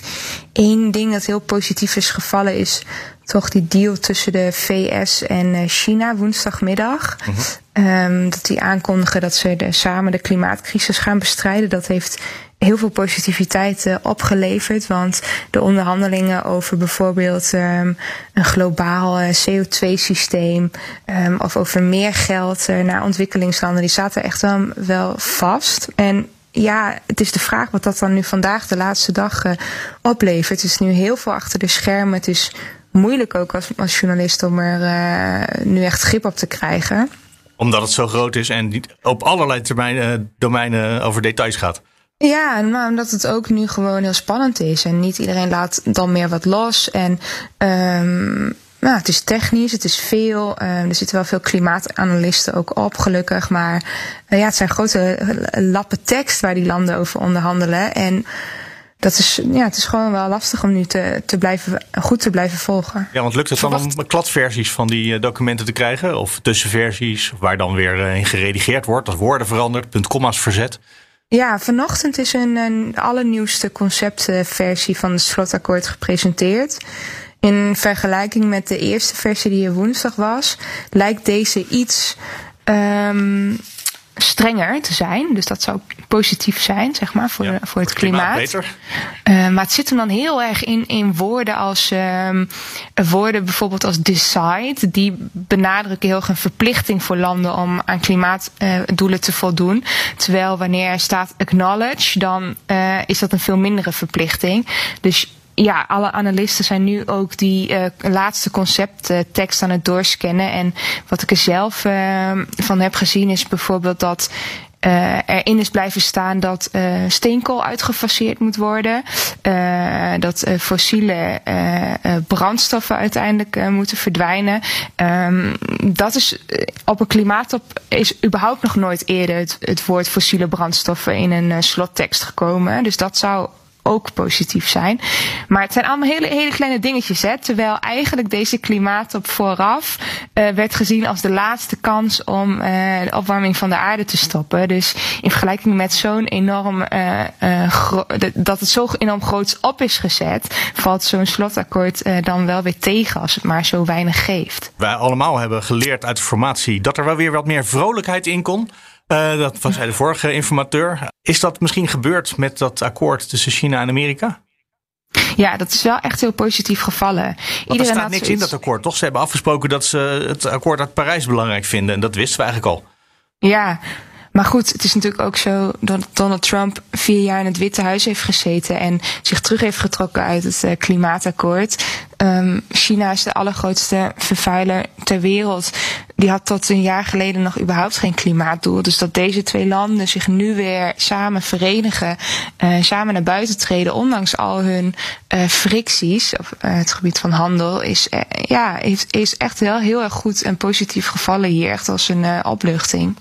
Eén ding dat heel positief is gevallen is toch die deal tussen de VS en eh, China woensdagmiddag. Mm um, dat die aankondigen dat ze de, samen de klimaatcrisis gaan bestrijden. Dat heeft heel veel positiviteit uh, opgeleverd. Want de onderhandelingen over bijvoorbeeld um, een globaal uh, CO2-systeem um, of over meer geld uh, naar ontwikkelingslanden, die zaten echt wel, wel vast. En ja, het is de vraag wat dat dan nu vandaag de laatste dag oplevert. Het is nu heel veel achter de schermen. Het is moeilijk ook als, journalist om er nu echt grip op te krijgen
omdat het zo groot is en op allerlei domeinen over details gaat.
Ja, maar omdat het ook nu gewoon heel spannend is. En niet iedereen laat dan meer wat los. En um, nou, het is technisch, het is veel. Um, er zitten wel veel klimaatanalisten ook op, gelukkig. Maar uh, ja, het zijn grote lappen tekst waar die landen over onderhandelen. En dat is, ja, het is gewoon wel lastig om nu te, te blijven, goed te blijven volgen.
Ja, want lukt het dan om kladversies van die eh, documenten te krijgen? Of tussenversies, waar dan weer eh, in geredigeerd wordt, dat woorden veranderd, punt, komma's verzet?
Ja, vanochtend is een, een allernieuwste conceptversie van het slotakkoord gepresenteerd. In vergelijking met de eerste versie die er woensdag was, lijkt deze iets um, strenger te zijn. Dus dat zou positief zijn, zeg maar, voor,
Ja,
voor het
klimaat
klimaat.
beter.
Eh, maar het zit hem dan heel erg in, in woorden als ehm, woorden bijvoorbeeld als decide. Die benadrukken heel erg een verplichting voor landen om aan klimaatdoelen te voldoen. Terwijl wanneer er staat acknowledge, dan eh, is dat een veel mindere verplichting. Dus ja, alle analisten zijn nu ook die eh, laatste concepttekst aan het doorscannen. En wat ik er zelf eh, van heb gezien is bijvoorbeeld dat eh, erin is blijven staan dat eh, steenkool uitgefaseerd moet worden. dat fossiele brandstoffen uiteindelijk moeten verdwijnen. Ehm, dat is op een klimaattop is überhaupt nog nooit eerder het, het woord fossiele brandstoffen in een slottekst gekomen. Dus dat zou ook positief zijn. Maar het zijn allemaal hele, hele kleine dingetjes. Hè? Terwijl eigenlijk deze klimaattop vooraf eh, werd gezien als de laatste kans om eh, de opwarming van de aarde te stoppen. Dus in vergelijking met zo'n enorm, gro- dat- het zo enorm groots op is gezet, valt zo'n slotakkoord dan wel weer tegen als het maar zo weinig geeft.
Wij allemaal hebben geleerd uit de formatie dat er wel weer wat meer vrolijkheid in kon. Eh, dat was hij de vorige informateur. Is dat misschien gebeurd met dat akkoord tussen China en Amerika?
Ja, dat is wel echt heel positief gevallen.
Want er staat
had
niks in dat akkoord, toch? Ze hebben afgesproken dat ze het akkoord uit Parijs belangrijk vinden. En dat wisten we eigenlijk al.
Ja, maar goed, het is natuurlijk ook zo dat Donald Trump vier jaar in het Witte Huis heeft gezeten en zich terug heeft getrokken uit het eh, klimaatakkoord. Ehm, China is de allergrootste vervuiler ter wereld. Die had tot een jaar geleden nog überhaupt geen klimaatdoel. Dus dat deze twee landen zich nu weer samen verenigen, eh, samen naar buiten treden, ondanks al hun eh, fricties op het gebied van handel, is, ja, heeft, is echt wel heel erg goed en positief gevallen hier. Echt als een opluchting.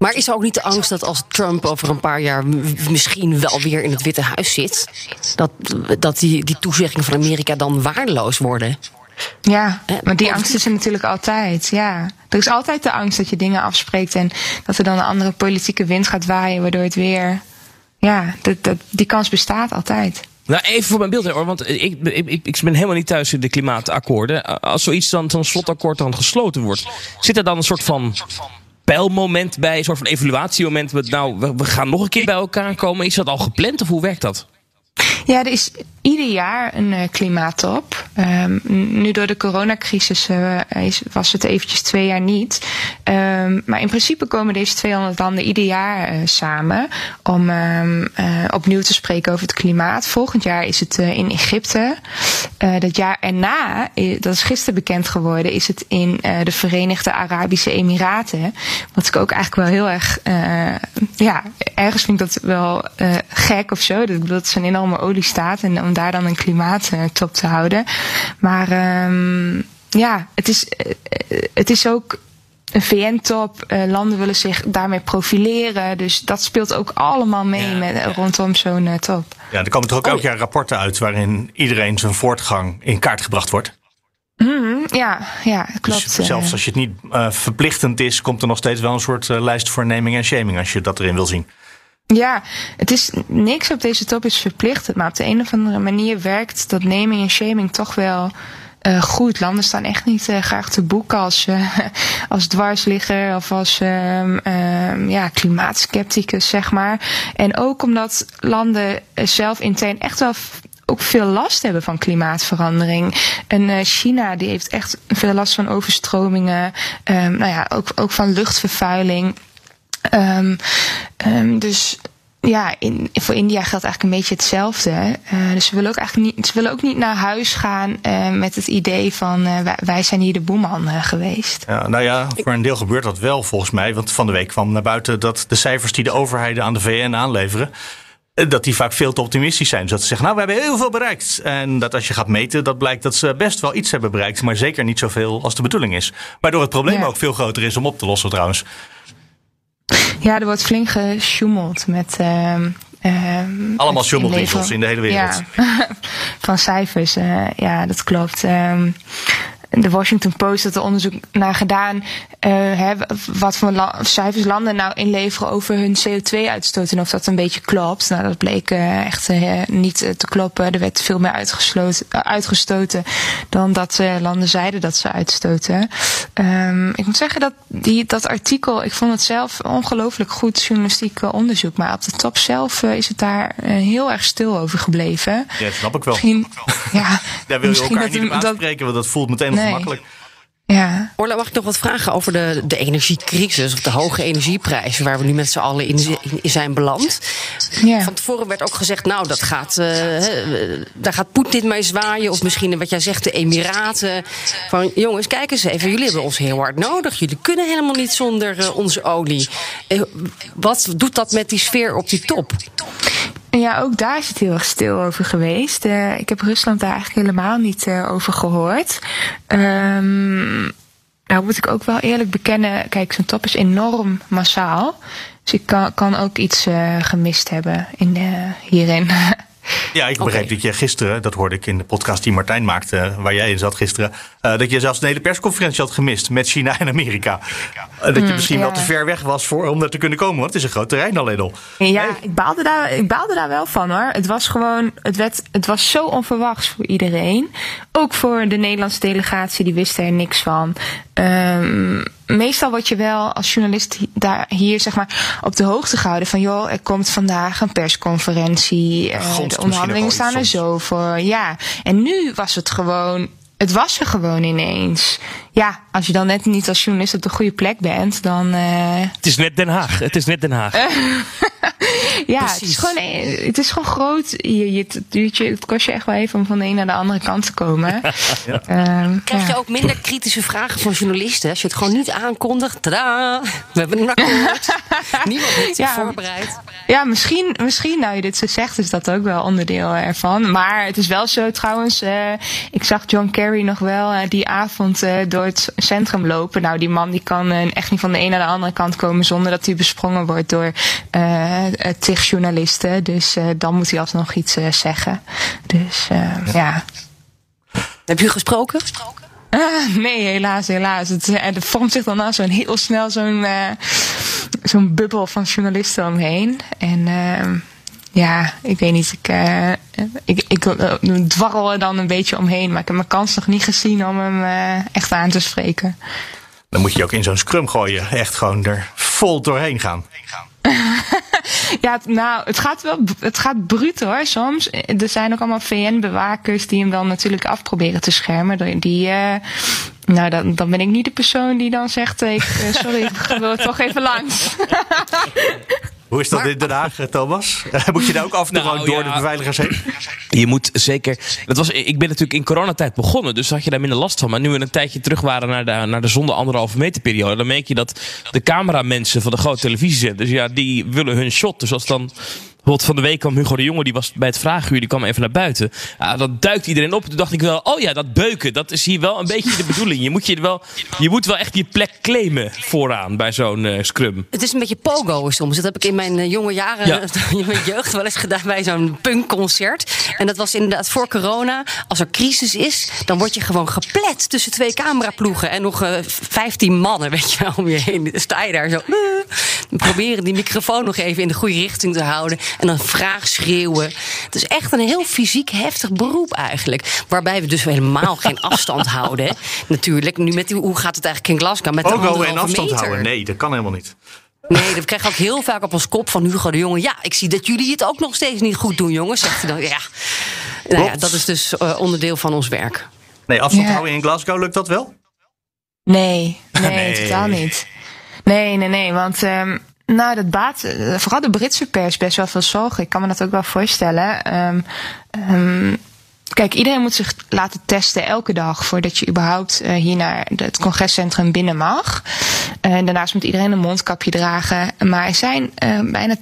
Maar is er ook niet de angst dat als Trump over een paar jaar misschien wel weer in het Witte Huis zit, dat, dat die, die toezeggingen van Amerika dan waardeloos worden?
Ja, maar die angst is er natuurlijk altijd. Ja, er is altijd de angst dat je dingen afspreekt en dat er dan een andere politieke wind gaat waaien, waardoor het weer. Ja, dat, dat, die kans bestaat altijd.
Nou, even voor mijn beeld hoor, want ik, ik, ik, ik ben helemaal niet thuis in de klimaatakkoorden. Als zoiets dan, zo'n slotakkoord dan gesloten wordt, zit er dan een soort van pijlmoment bij, een soort van evaluatiemoment met nou, we, we gaan nog een keer bij elkaar komen. Is dat al gepland of hoe werkt dat?
Ja, er is ieder jaar een eh, klimaattop. Ehm, n- nu door de coronacrisis eh, was het eventjes twee jaar niet. Ehm, maar in principe komen deze 200 landen ieder jaar eh, samen om ehm, eh, opnieuw te spreken over het klimaat. Volgend jaar is het in Egypte. Dat jaar erna, dat is gisteren bekend geworden, is het in de Verenigde Arabische Emiraten. Wat ik ook eigenlijk wel heel erg, ja, ergens vind ik dat wel gek of zo. Dat, het is een enorme oliestaat en om daar dan een klimaattop te houden. Maar ehm, ja, het is, eh, eh, het is ook een VN-top. Eh, landen willen zich daarmee profileren. Dus dat speelt ook allemaal mee
Ja,
met,
ja.
rondom zo'n eh, top.
Ja, er komen toch ook
Oh,
elk
ja.
jaar rapporten uit waarin iedereen zijn voortgang in kaart gebracht wordt.
Mhm, ja, ja, klopt.
Dus zelfs
eh.
als je het niet eh, verplichtend is, komt er nog steeds wel een soort eh, lijst voor naming en shaming als je dat erin wil zien.
Ja, het is niks op deze top is verplichtend, maar op de een of andere manier werkt dat naming en shaming toch wel eh, goed. Landen staan echt niet eh, graag te boek als, eh, *laughs* als dwarsligger of als ehm, ehm, ja, klimaatskepticus, zeg maar. En ook omdat landen zelf intern echt wel ook veel last hebben van klimaatverandering. En China die heeft echt veel last van overstromingen, ehm, nou ja, ook, ook van luchtvervuiling. Ehm, ehm, dus ja, in, voor India geldt eigenlijk een beetje hetzelfde. Eh, dus ze willen ook eigenlijk niet, ze willen ook niet naar huis gaan eh, met het idee van eh, wij, wij zijn hier de boeman geweest.
Ja, nou ja, voor een deel gebeurt dat wel volgens mij. Want van de week kwam naar buiten dat de cijfers die de overheden aan de VN aanleveren. Dat die vaak veel te optimistisch zijn. Dus dat ze zeggen, nou, we hebben heel veel bereikt. En dat als je gaat meten, dat blijkt dat ze best wel iets hebben bereikt. Maar zeker niet zoveel als de bedoeling is. Waardoor het probleem
Ja.
ook veel groter is om op te lossen trouwens.
Ja, er wordt flink gesjoemeld met. ehm, ehm,
Allemaal
inleveren-
in de hele wereld.
Ja, *laughs* van cijfers. eh, ja, dat klopt. Ehm, de Washington Post had er onderzoek naar gedaan. eh, hè, wat voor la- cijfers landen nou inleveren over hun CO2-uitstoot. En of dat een beetje klopt. Nou, dat bleek eh, echt eh, niet te kloppen. Er werd veel meer uitgestoten dan dat landen zeiden dat ze uitstoten. Ehm, ik moet zeggen dat die, dat artikel, ik vond het zelf ongelooflijk goed journalistiek onderzoek. Maar op de top zelf is het daar heel erg stil over gebleven.
Ja, dat snap ik wel.
Misschien, ja, *laughs*
Daar wil je elkaar niet op
dat-
aanspreken, want dat voelt meteen
Nee.
ongemakkelijk.
Ja,
Orla, mag ik nog wat vragen over de, de energiecrisis of de hoge energieprijzen waar we nu met z'n allen in, in zijn beland?
ja.
Van tevoren werd ook gezegd, nou, dat gaat, eh, hè, daar gaat Poetin mee zwaaien. Of misschien wat jij zegt, de Emiraten. Van jongens, kijk eens even, jullie hebben ons heel hard nodig. Jullie kunnen helemaal niet zonder eh, onze olie. Wat doet dat met die sfeer op die top?
Ja, ook daar is het heel erg stil over geweest. Eh, ik heb Rusland daar eigenlijk helemaal niet eh, over gehoord. Ehm, nou moet ik ook wel eerlijk bekennen, kijk, zo'n top is enorm massaal. Dus ik kan, kan ook iets eh, gemist hebben in, hierin. *laughs*
Ja, ik begreep dat je gisteren, dat hoorde ik in de podcast die Martijn maakte, waar jij in zat gisteren, eh, dat je zelfs een hele persconferentie had gemist met China en Amerika. Eh, dat je misschien
ja.
wel te ver weg was voor, om daar te kunnen komen, want het is een groot terrein alleen al.
Ja, ik baalde, daar, ik baalde daar wel van hoor. Het was gewoon, het, werd, het was zo onverwachts voor iedereen. Ook voor de Nederlandse delegatie, die wisten er niks van. Ehm, meestal word je wel als journalist daar, hier zeg maar op de hoogte gehouden van joh, er komt vandaag een persconferentie. eh, de onderhandelingen staan er zo voor. Ja, en nu was het gewoon. Het was er gewoon ineens. Ja, als je dan net niet als journalist op de goede plek bent, dan. eh,
Het is net Den Haag. Het is net Den Haag. *laughs*
Ja, het is, gewoon, eh, het is gewoon groot. Je, je, het, duurt je, het kost je echt wel even om van de een naar de andere kant te komen. *laughs* Ehm,
Krijg je
ja.
ook minder kritische vragen van journalisten als je het gewoon niet aankondigt? Tadaa, we hebben een akkoord. *laughs* Niemand heeft zich
Ja.
voorbereid.
ja, misschien, misschien, nou je dit zo zegt, is dat ook wel onderdeel ervan. Maar het is wel zo trouwens, eh, ik zag John Kerry nog wel eh, die avond eh, door het centrum lopen. Nou, die man die kan echt niet van de een naar de andere kant komen zonder dat hij besprongen wordt door tig journalisten. Dus eh, dan moet hij alsnog iets eh, zeggen. Dus eh, ja.
Heb je gesproken?
Ah, nee, helaas, helaas. Het, er vormt zich dan al zo'n heel snel zo'n eh, zo'n bubbel van journalisten omheen. En ehm, ja, ik weet niet, ik, eh, ik, ik dwarrel er dan een beetje omheen. Maar ik heb mijn kans nog niet gezien om hem echt aan te spreken.
Dan moet je ook in zo'n scrum gooien, echt gewoon er vol doorheen gaan. *laughs*
Ja, nou, het gaat wel, het gaat bruut hoor, soms. Er zijn ook allemaal VN-bewakers die hem dan natuurlijk af proberen te schermen. Die, eh, nou, dan, dan ben ik niet de persoon die dan zegt, eh, ik, eh, sorry, ik wil toch even langs. *laughs*
Hoe is dat in Den Haag, eh, Thomas? *laughs* Moet je daar ook af en toe
Nou,
door
ja.
de beveiligers heen?
Je moet zeker. Dat was, ik ben natuurlijk in coronatijd begonnen, dus had je daar minder last van. Maar nu we een tijdje terug waren naar de, naar de zonde anderhalve meter periode, dan merk je dat de cameramensen van de grote televisiezenders, ja, die willen hun shot. Dus als dan. Bijvoorbeeld van de week kwam Hugo de Jonge, die was bij het vraaguur, die kwam even naar buiten. Ja, dan duikt iedereen op. Toen dacht ik wel, oh ja, dat beuken, dat is hier wel een beetje de bedoeling. Je moet, je wel, je moet wel echt je plek claimen vooraan bij zo'n eh, scrum.
Het is een beetje pogo soms. Dat heb ik in mijn eh, jonge jaren,
Ja. *laughs*
in mijn jeugd wel eens gedaan bij zo'n punkconcert. En dat was inderdaad voor corona. Als er crisis is, dan word je gewoon geplet tussen twee cameraploegen en nog eh 15 mannen, weet je wel, om je heen. Sta je daar zo. proberen die microfoon nog even in de goede richting te houden. En dan vraag schreeuwen. Het is echt een heel fysiek heftig beroep eigenlijk. Waarbij we dus helemaal geen *laughs* afstand houden. hè. Natuurlijk, nu met die, hoe gaat het eigenlijk in Glasgow? Met de
Pogo en
anderhalve
afstand
meter.
houden? Nee, dat kan helemaal niet.
Nee, dat krijg ik ook heel vaak op ons kop van Hugo de Jonge. Ja, ik zie dat jullie het ook nog steeds niet goed doen, jongens. Zegt hij dan. Ja. Nou ja, dat is dus eh, onderdeel van ons werk.
Nee, afstand
Ja.
houden in Glasgow, lukt dat wel?
Nee, nee, *laughs*
Nee.
totaal niet. Nee, nee, nee, want ehm, nou, dat baat eh, vooral de Britse pers best wel veel zorgen. Ik kan me dat ook wel voorstellen. Ehm, ehm, kijk, iedereen moet zich laten testen elke dag voordat je überhaupt eh, hier naar het congrescentrum binnen mag. En daarnaast moet iedereen een mondkapje dragen. Maar er zijn eh, bijna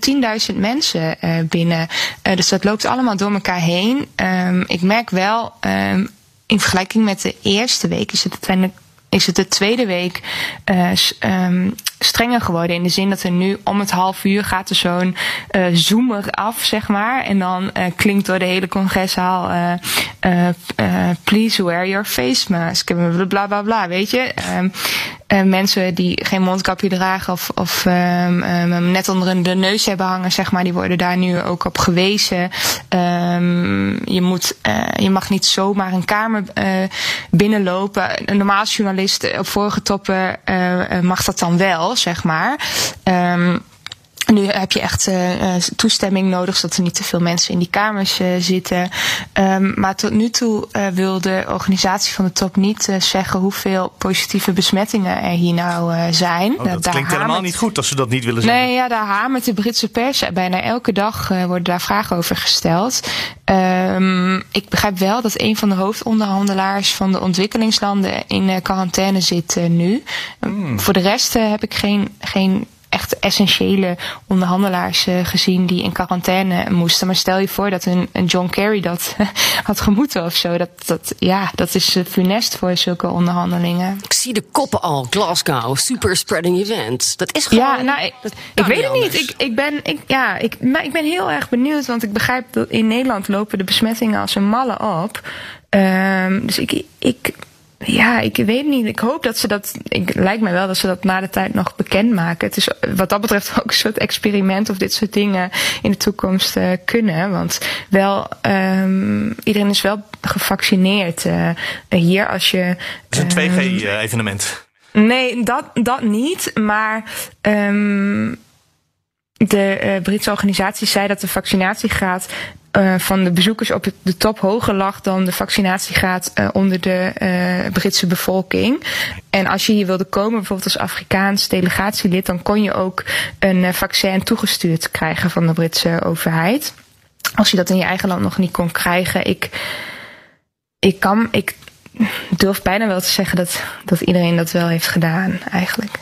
10.000 mensen eh, binnen. Eh, dus dat loopt allemaal door elkaar heen. Ehm, ik merk wel, ehm, in vergelijking met de eerste week is het is het de tweede week eh, ehm, strenger geworden. In de zin dat er nu om het half uur gaat er zo'n eh zoomer af, zeg maar. En dan eh, klinkt door de hele congreszaal... eh, please wear your face mask. Bla bla bla, weet je. Ehm, uh, mensen die geen mondkapje dragen of, of um, um, net onder de neus hebben hangen, zeg maar, die worden daar nu ook op gewezen. Je, moet, uh, je mag niet zomaar een kamer uh, binnenlopen. Een normaal journalist op vorige toppen mag dat dan wel, zeg maar. Um, nu heb je echt uh, toestemming nodig, zodat er niet te veel mensen in die kamers uh, zitten. Um, maar tot nu toe uh, wil de organisatie van de top niet zeggen hoeveel positieve besmettingen er hier nou zijn.
Oh, dat daar klinkt helemaal niet goed als ze dat niet willen zeggen.
Nee, ja, daar hamert de Britse pers. Bijna elke dag worden daar vragen over gesteld. Um, ik begrijp wel dat een van de hoofdonderhandelaars van de ontwikkelingslanden in quarantaine zit nu. Mm. Voor de rest heb ik geen, geen echt essentiële onderhandelaars uh, gezien die in quarantaine moesten. Maar stel je voor dat een, een John Kerry dat *laughs* had gemoeten of zo. Dat, dat, ja, dat is uh, funest voor zulke onderhandelingen.
Ik zie de koppen al. Glasgow, super spreading event. Dat is gewoon.
Ja, nou, ik, ik weet het niet. Ik, ik, ben, ik, ja, ik, maar ik ben heel erg benieuwd, want ik begrijp dat in Nederland lopen de besmettingen als een malle op. Um, dus ik, ik ja, ik weet niet. Ik hoop dat ze dat. Ik lijkt me wel dat ze dat na de tijd nog bekendmaken. Het is wat dat betreft ook een soort experiment of dit soort dingen in de toekomst uh, kunnen. Want wel, um, iedereen is wel gevaccineerd uh, hier als je.
Het is een 2G-evenement.
Ehm, nee, dat, dat niet. Maar. Um, de uh, Britse organisatie zei dat de vaccinatiegraad van de bezoekers op de top hoger lag dan de vaccinatiegraad uh, onder de uh, Britse bevolking. En als je hier wilde komen, bijvoorbeeld als Afrikaans delegatielid, dan kon je ook een vaccin toegestuurd krijgen van de Britse overheid. Als je dat in je eigen land nog niet kon krijgen, ik, ik kan, ik durf bijna wel te zeggen dat, dat iedereen dat wel heeft gedaan, eigenlijk.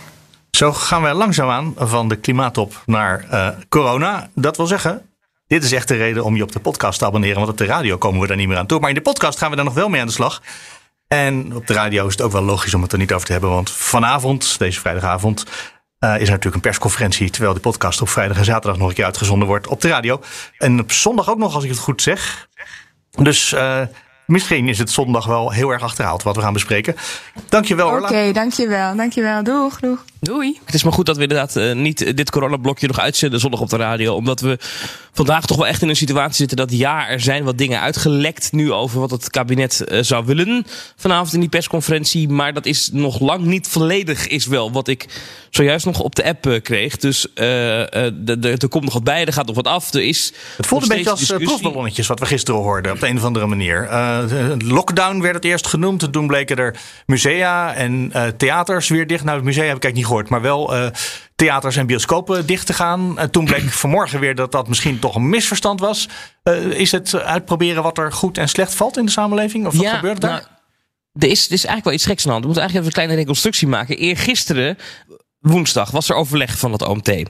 Zo gaan wij langzaamaan van de klimaattop naar corona. Dat wil zeggen, dit is echt de reden om je op de podcast te abonneren. Want op de radio komen we daar niet meer aan toe. Maar in de podcast gaan we daar nog wel mee aan de slag. En op de radio is het ook wel logisch om het er niet over te hebben. Want vanavond, deze vrijdagavond, uh, is er natuurlijk een persconferentie. Terwijl de podcast op vrijdag en zaterdag nog een keer uitgezonden wordt op de radio. En op zondag ook nog, als ik het goed zeg. Dus uh, Misschien is het zondag wel heel erg achterhaald wat we gaan bespreken. Dankjewel
Oké, okay, dankjewel. Dankjewel. Doeg, doeg.
Doei. Het is maar goed dat we inderdaad uh, niet dit coronablokje nog uitzenden zondag op de radio. Omdat we vandaag toch wel echt in een situatie zitten dat ja, er zijn wat dingen uitgelekt nu over wat het kabinet uh, zou willen vanavond in die persconferentie. Maar dat is nog lang niet volledig is wel wat ik zojuist nog op de app uh, kreeg. Dus er komt nog wat bij, er gaat nog wat af. Er is
het voelt een beetje als proefballonnetjes wat we gisteren hoorden op de een of andere manier. lockdown werd het eerst genoemd. Toen bleken er musea en theaters weer dicht. Nou, het musea heb ik eigenlijk niet gehoord, maar wel uh, theaters en bioscopen dicht te gaan. Uh, toen bleek *clears throat* vanmorgen weer dat dat misschien toch een misverstand was. Uh, is het uitproberen wat er goed en slecht valt in de samenleving? Of wat gebeurt daar? Nou,
er is, er is eigenlijk wel iets geks aan de hand. We moeten eigenlijk even een kleine reconstructie maken. Eergisteren woensdag was er overleg van het OMT.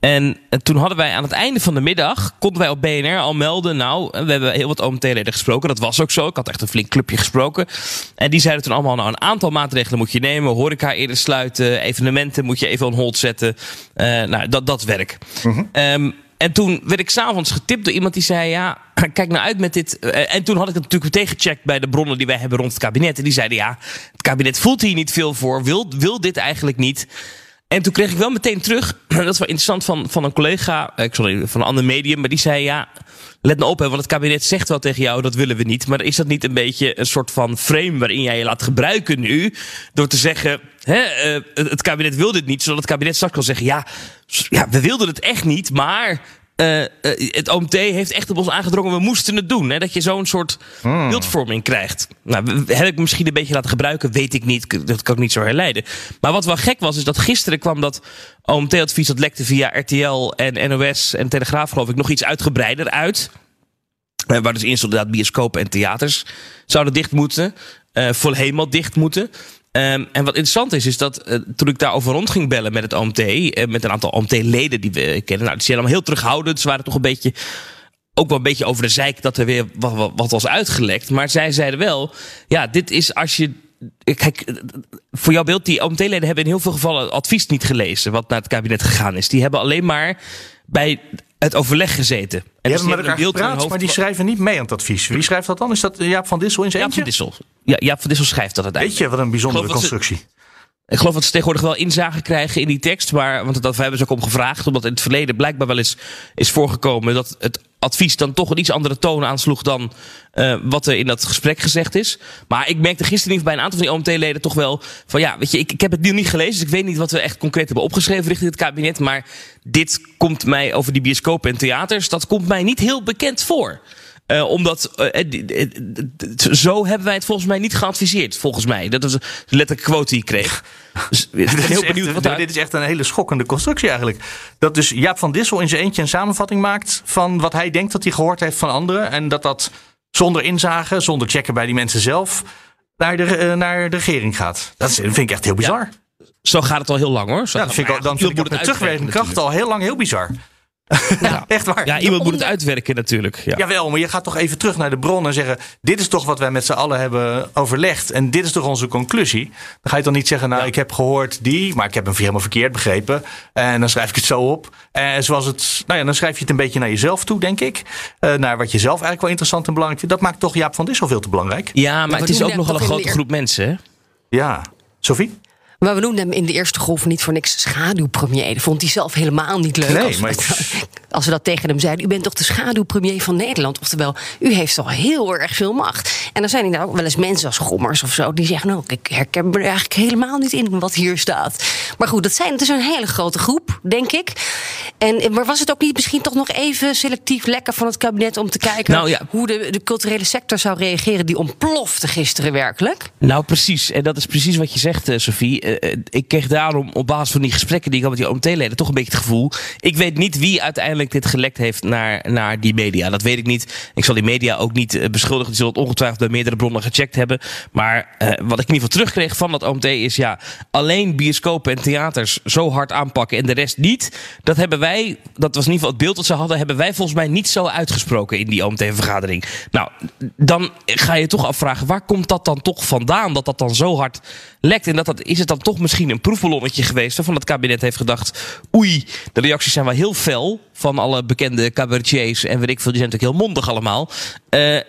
En toen hadden wij aan het einde van de middag, konden wij op BNR al melden, nou, we hebben heel wat OMT-leden gesproken. Dat was ook zo. Ik had echt een flink clubje gesproken. En die zeiden toen allemaal, nou, een aantal maatregelen moet je nemen. Horeca eerder sluiten, evenementen moet je even on hold zetten. Uh, nou, dat, dat werk. Mm um, en toen werd ik s'avonds getipt door iemand die zei: Ja, *clears throat* kijk nou uit met dit. En toen had ik het natuurlijk meteen gecheckt bij de bronnen die wij hebben rond het kabinet. En die zeiden: Ja, het kabinet voelt hier niet veel voor, wil, wil dit eigenlijk niet. En toen kreeg ik wel meteen terug, *clears throat* dat is wel interessant van, van een collega, eh, sorry, van een ander medium, maar die zei ja, let nou op, hè, want het kabinet zegt wel tegen jou, dat willen we niet. Maar is dat niet een beetje een soort van frame waarin jij je laat gebruiken nu, door te zeggen, hè, uh, het kabinet wil dit niet, zodat het kabinet straks kan zeggen, ja, ja, we wilden het echt niet, maar uh, het OMT heeft echt op ons aangedrongen, we moesten het doen. Hè? Dat je zo'n soort hmm. beeldvorming krijgt. Nou, heb ik misschien een beetje laten gebruiken, weet ik niet. Dat kan ik niet zo herleiden. Maar wat wel gek was, is dat gisteren kwam dat OMT-advies... dat lekte via RTL en NOS en Telegraaf, geloof ik, nog iets uitgebreider uit. Waar dus in inderdaad bioscopen en theaters zouden dicht moeten. Uh, vol helemaal dicht moeten. Um, en wat interessant is, is dat uh, toen ik daarover rond ging bellen met het OMT, uh, met een aantal OMT-leden die we kennen, nou, die zijn allemaal heel terughoudend. Ze waren toch een beetje, ook wel een beetje over de zeik dat er weer wat, wat, wat was uitgelekt. Maar zij zeiden wel, ja, dit is als je Kijk, voor jouw beeld, die OMT-leden hebben in heel veel gevallen advies niet gelezen wat naar het kabinet gegaan is. Die hebben alleen maar bij het overleg gezeten. En
die hebben met elkaar gepraat, maar die schrijven niet mee aan het advies. Wie schrijft dat dan? Is dat Jaap van Dissel in zijn
Jaap van Dissel. Ja, Jaap van Dissel schrijft dat uiteindelijk.
Weet je, wat een bijzondere constructie.
Ik geloof dat ze tegenwoordig wel inzage krijgen in die tekst. Maar, want dat, we hebben ze ook om gevraagd. Omdat in het verleden blijkbaar wel eens is voorgekomen dat het advies dan toch een iets andere toon aansloeg dan uh, wat er in dat gesprek gezegd is. Maar ik merkte gisteren bij een aantal van die OMT-leden toch wel van ja, weet je, ik, ik heb het nu niet gelezen. Dus ik weet niet wat we echt concreet hebben opgeschreven richting het kabinet. Maar dit komt mij over die bioscopen en theaters, dat komt mij niet heel bekend voor. Uh, omdat uh, zo hebben wij het volgens mij niet geadviseerd. Volgens mij. Dat is de letterlijke quote die ik kreeg. *laughs*
Dus ik ben heel benieuwd wat daar... Dit is echt een hele schokkende constructie eigenlijk. Dat dus Jaap van Dissel in zijn eentje een samenvatting maakt van wat hij denkt dat hij gehoord heeft van anderen. En dat dat zonder inzage, zonder checken bij die mensen zelf, naar de, uh, naar de regering gaat. Dat, is, dat vind ik echt heel bizar.
Ja. Zo gaat het al heel lang hoor.
Zo ja, dat vind ik al, dan vind ik het met terugwerkende kracht al heel lang heel bizar. *laughs* Ja, echt waar.
Ja, iemand moet het uitwerken natuurlijk. Ja.
Jawel, maar je gaat toch even terug naar de bron en zeggen... dit is toch wat wij met z'n allen hebben overlegd... en dit is toch onze conclusie. Dan ga je toch niet zeggen, nou, ik heb gehoord die... maar ik heb hem helemaal verkeerd begrepen. En dan schrijf ik het zo op. En zoals het, nou ja, dan schrijf je het een beetje naar jezelf toe, denk ik. Uh, naar wat je zelf eigenlijk wel interessant en belangrijk vindt. Dat maakt toch Jaap van Dissel veel te belangrijk.
Ja, maar het is ook nogal een grote groep mensen, hè?
Ja. Sophie?
Maar we noemden hem in de eerste golf niet voor niks schaduwpremier. Dat vond hij zelf helemaal niet leuk.
Nee,
als,
maar... *laughs*
als we dat tegen hem zeiden. U bent toch de schaduwpremier van Nederland? Oftewel, u heeft toch heel erg veel macht. En dan zijn er nou ook wel eens mensen als Gommers of zo... die zeggen, nou, ik herken me er eigenlijk helemaal niet in wat hier staat. Maar goed, dat zijn, het is een hele grote groep, denk ik. En, maar was het ook niet misschien toch nog even selectief lekker van het kabinet... om te kijken
nou, ja.
hoe de, de culturele sector zou reageren? Die ontplofte gisteren werkelijk.
Nou, precies. En dat is precies wat je zegt, Sophie ik kreeg daarom op basis van die gesprekken die ik had met die OMT-leden toch een beetje het gevoel. Ik weet niet wie uiteindelijk dit gelekt heeft naar, naar die media. Dat weet ik niet. Ik zal die media ook niet beschuldigen. Die zullen het ongetwijfeld bij meerdere bronnen gecheckt hebben. Maar wat ik in ieder geval terugkreeg van dat OMT is ja, alleen bioscopen en theaters zo hard aanpakken en de rest niet. Dat hebben wij, dat was in ieder geval het beeld dat ze hadden, hebben wij volgens mij niet zo uitgesproken in die OMT-vergadering. Nou, dan ga je toch afvragen, waar komt dat dan toch vandaan? Dat dat dan zo hard lekt en dat, dat is het toch misschien een proefballonnetje geweest. Waarvan het kabinet heeft gedacht. Oei, de reacties zijn wel heel fel. Van alle bekende cabaretiers en weet ik veel. Die zijn natuurlijk heel mondig allemaal. Uh,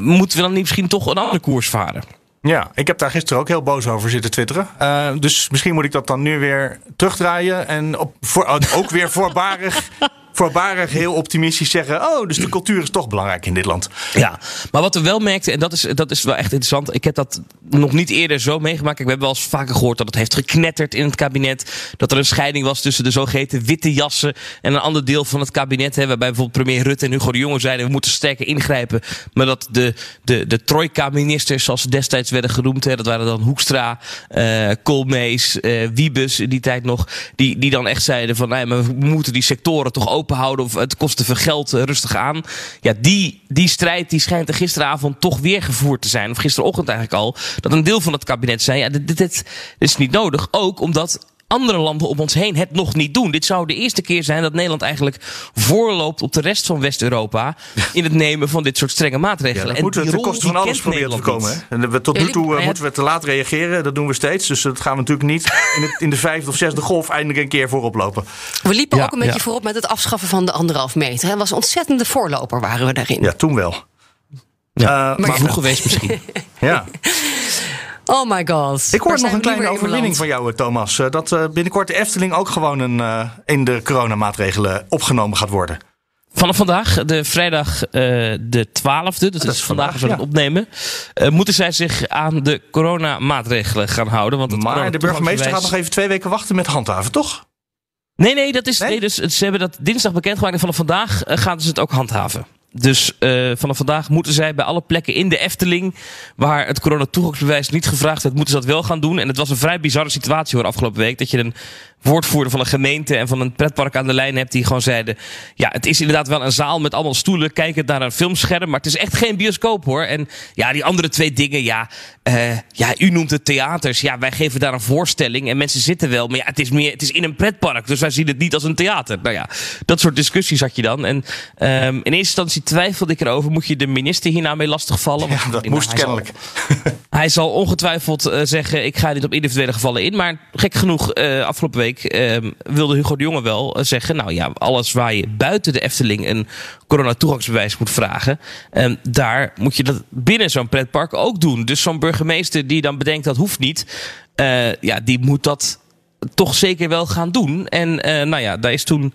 moeten we dan niet misschien toch een andere koers varen?
Ja, ik heb daar gisteren ook heel boos over zitten twitteren. Uh, dus misschien moet ik dat dan nu weer terugdraaien. En op, voor, ook weer voorbarig voorbarig heel optimistisch zeggen: Oh, dus de cultuur is toch belangrijk in dit land.
Ja, maar wat we wel merkten, en dat is, dat is wel echt interessant. Ik heb dat nog niet eerder zo meegemaakt. We hebben wel eens vaker gehoord dat het heeft geknetterd in het kabinet. Dat er een scheiding was tussen de zogeheten witte jassen en een ander deel van het kabinet. Hè, waarbij bijvoorbeeld premier Rutte en Hugo de Jonge zeiden: we moeten sterker ingrijpen. Maar dat de, de, de trojka-ministers, zoals ze destijds werden genoemd, hè, dat waren dan Hoekstra, uh, Koolmees, uh, Wiebes in die tijd nog, die, die dan echt zeiden: van nee, maar we moeten die sectoren toch open houden of het kost te veel geld, uh, rustig aan. Ja, die, die strijd die schijnt er gisteravond toch weer gevoerd te zijn, of gisterochtend eigenlijk al dat een deel van het kabinet zei: ja, dit is niet nodig. Ook omdat andere landen om ons heen het nog niet doen. Dit zou de eerste keer zijn dat Nederland eigenlijk voorloopt op de rest van West-Europa in het nemen van dit soort strenge maatregelen. Ja,
en moeten we ten koste van alles proberen te voorkomen. En we, tot nu toe uh, moeten we te laat reageren. Dat doen we steeds. Dus dat gaan we natuurlijk niet *laughs* in, het, in de vijfde of zesde golf eindelijk een keer voorop lopen.
We liepen ja, ook een beetje voorop met het afschaffen van de anderhalf meter. Het was een ontzettende voorloper waren we daarin.
Ja, toen wel.
Ja, uh, maar, vroeg geweest misschien. *laughs*
ja. *laughs*
Oh my god.
Ik hoor nog een kleine overwinning van jou, Thomas. Eh, dat uh, binnenkort de Efteling ook gewoon een, in de coronamaatregelen opgenomen gaat worden.
Vanaf vandaag, de vrijdag de 12e, dus dat, is vandaag als we het opnemen, moeten zij zich aan de coronamaatregelen gaan houden. Want
maar de burgemeester gaat nog even twee weken wachten met handhaven, toch?
Nee, nee, dat is, nee? nee dus, ze hebben dat dinsdag bekendgemaakt en vanaf vandaag gaan ze het ook handhaven. Dus uh, vanaf vandaag moeten zij bij alle plekken in de Efteling, waar het coronatoegangsbewijs niet gevraagd werd, moeten ze dat wel gaan doen. En het was een vrij bizarre situatie hoor, afgelopen week. Dat je een woordvoerder van een gemeente en van een pretpark aan de lijn hebt die gewoon zeiden: Ja, het is inderdaad wel een zaal met allemaal stoelen, kijkend naar een filmscherm, maar het is echt geen bioscoop hoor. En ja, die andere twee dingen, ja, uh, ja u noemt het theaters. Ja, wij geven daar een voorstelling en mensen zitten wel, maar ja, het is meer, het is in een pretpark, dus wij zien het niet als een theater. Nou ja, dat soort discussies had je dan. En um, in eerste instantie twijfelde ik erover: moet je de minister hierna mee lastigvallen?
Ja, dat moest hij kennelijk.
Zal, hij zal ongetwijfeld uh, zeggen: ik ga niet op individuele gevallen in, maar gek genoeg, uh, afgelopen week uh, wilde Hugo de Jonge wel eh, zeggen... nou ja, alles waar je buiten de Efteling een coronatoegangsbewijs moet vragen... Um, daar moet je dat binnen zo'n pretpark ook doen. Dus zo'n burgemeester die dan bedenkt dat hoeft niet... ja, die moet dat toch zeker wel gaan doen. En nou ja, daar is toen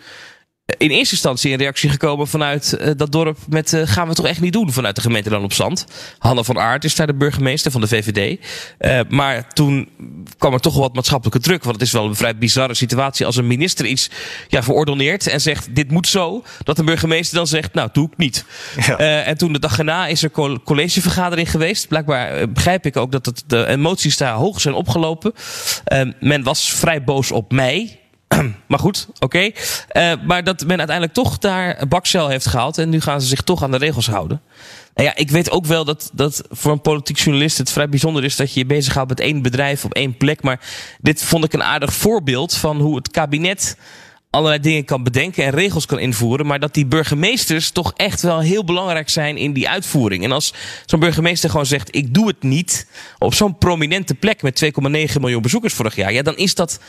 in eerste instantie een reactie gekomen vanuit uh, dat dorp met uh, gaan we toch echt niet doen vanuit de gemeente Dan op Zand. Hanne van Aert is daar de burgemeester van de VVD. Uh, maar toen kwam er toch wel wat maatschappelijke druk. Want het is wel een vrij bizarre situatie als een minister iets ja, verordoneert en zegt dit moet zo. Dat de burgemeester dan zegt nou doe ik niet. Ja. en toen de dag erna is er collegevergadering geweest. Blijkbaar begrijp ik ook dat het, de emoties daar hoog zijn opgelopen. men was vrij boos op mij *clears throat* maar goed, oké. Okay. Uh, maar dat men uiteindelijk toch daar bakcel heeft gehaald. En nu gaan ze zich toch aan de regels houden. En ja, ik weet ook wel dat, dat voor een politiek journalist het vrij bijzonder is dat je je bezighoudt met één bedrijf op één plek. Maar dit vond ik een aardig voorbeeld van hoe het kabinet allerlei dingen kan bedenken en regels kan invoeren. Maar dat die burgemeesters toch echt wel heel belangrijk zijn in die uitvoering. En als zo'n burgemeester gewoon zegt: Ik doe het niet. op zo'n prominente plek met 2,9 miljoen bezoekers vorig jaar. Ja, dan is dat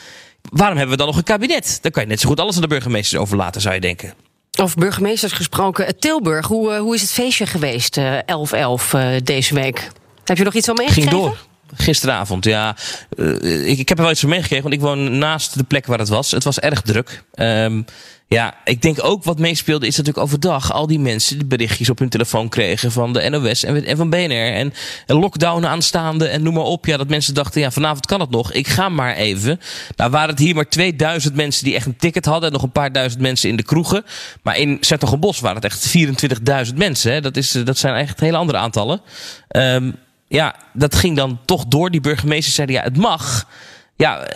waarom hebben we dan nog een kabinet? Dan kan je net zo goed alles aan de burgemeesters overlaten, zou je denken.
Of burgemeesters gesproken. Tilburg, hoe, eh, hoe is het feestje geweest, 11-11 uh, uh, deze week? Heb je nog iets al meegekregen?
Ging door. Gisteravond, ja. Uh, ik, ik, heb er wel iets van meegekregen, want ik woon naast de plek waar het was. Het was erg druk. Um, ja, ik denk ook wat meespeelde is natuurlijk overdag al die mensen die berichtjes op hun telefoon kregen van de NOS en, en van BNR en, en lockdown aanstaande en noem maar op. Ja, dat mensen dachten, ja, vanavond kan het nog. Ik ga maar even. Nou waren het hier maar 2000 mensen die echt een ticket hadden en nog een paar duizend mensen in de kroegen. Maar in Bos waren het echt 24.000 mensen. Hè. Dat, is, dat zijn echt hele andere aantallen. Um, ja, dat ging dan toch door. Die burgemeesters zeiden, ja, het mag ja,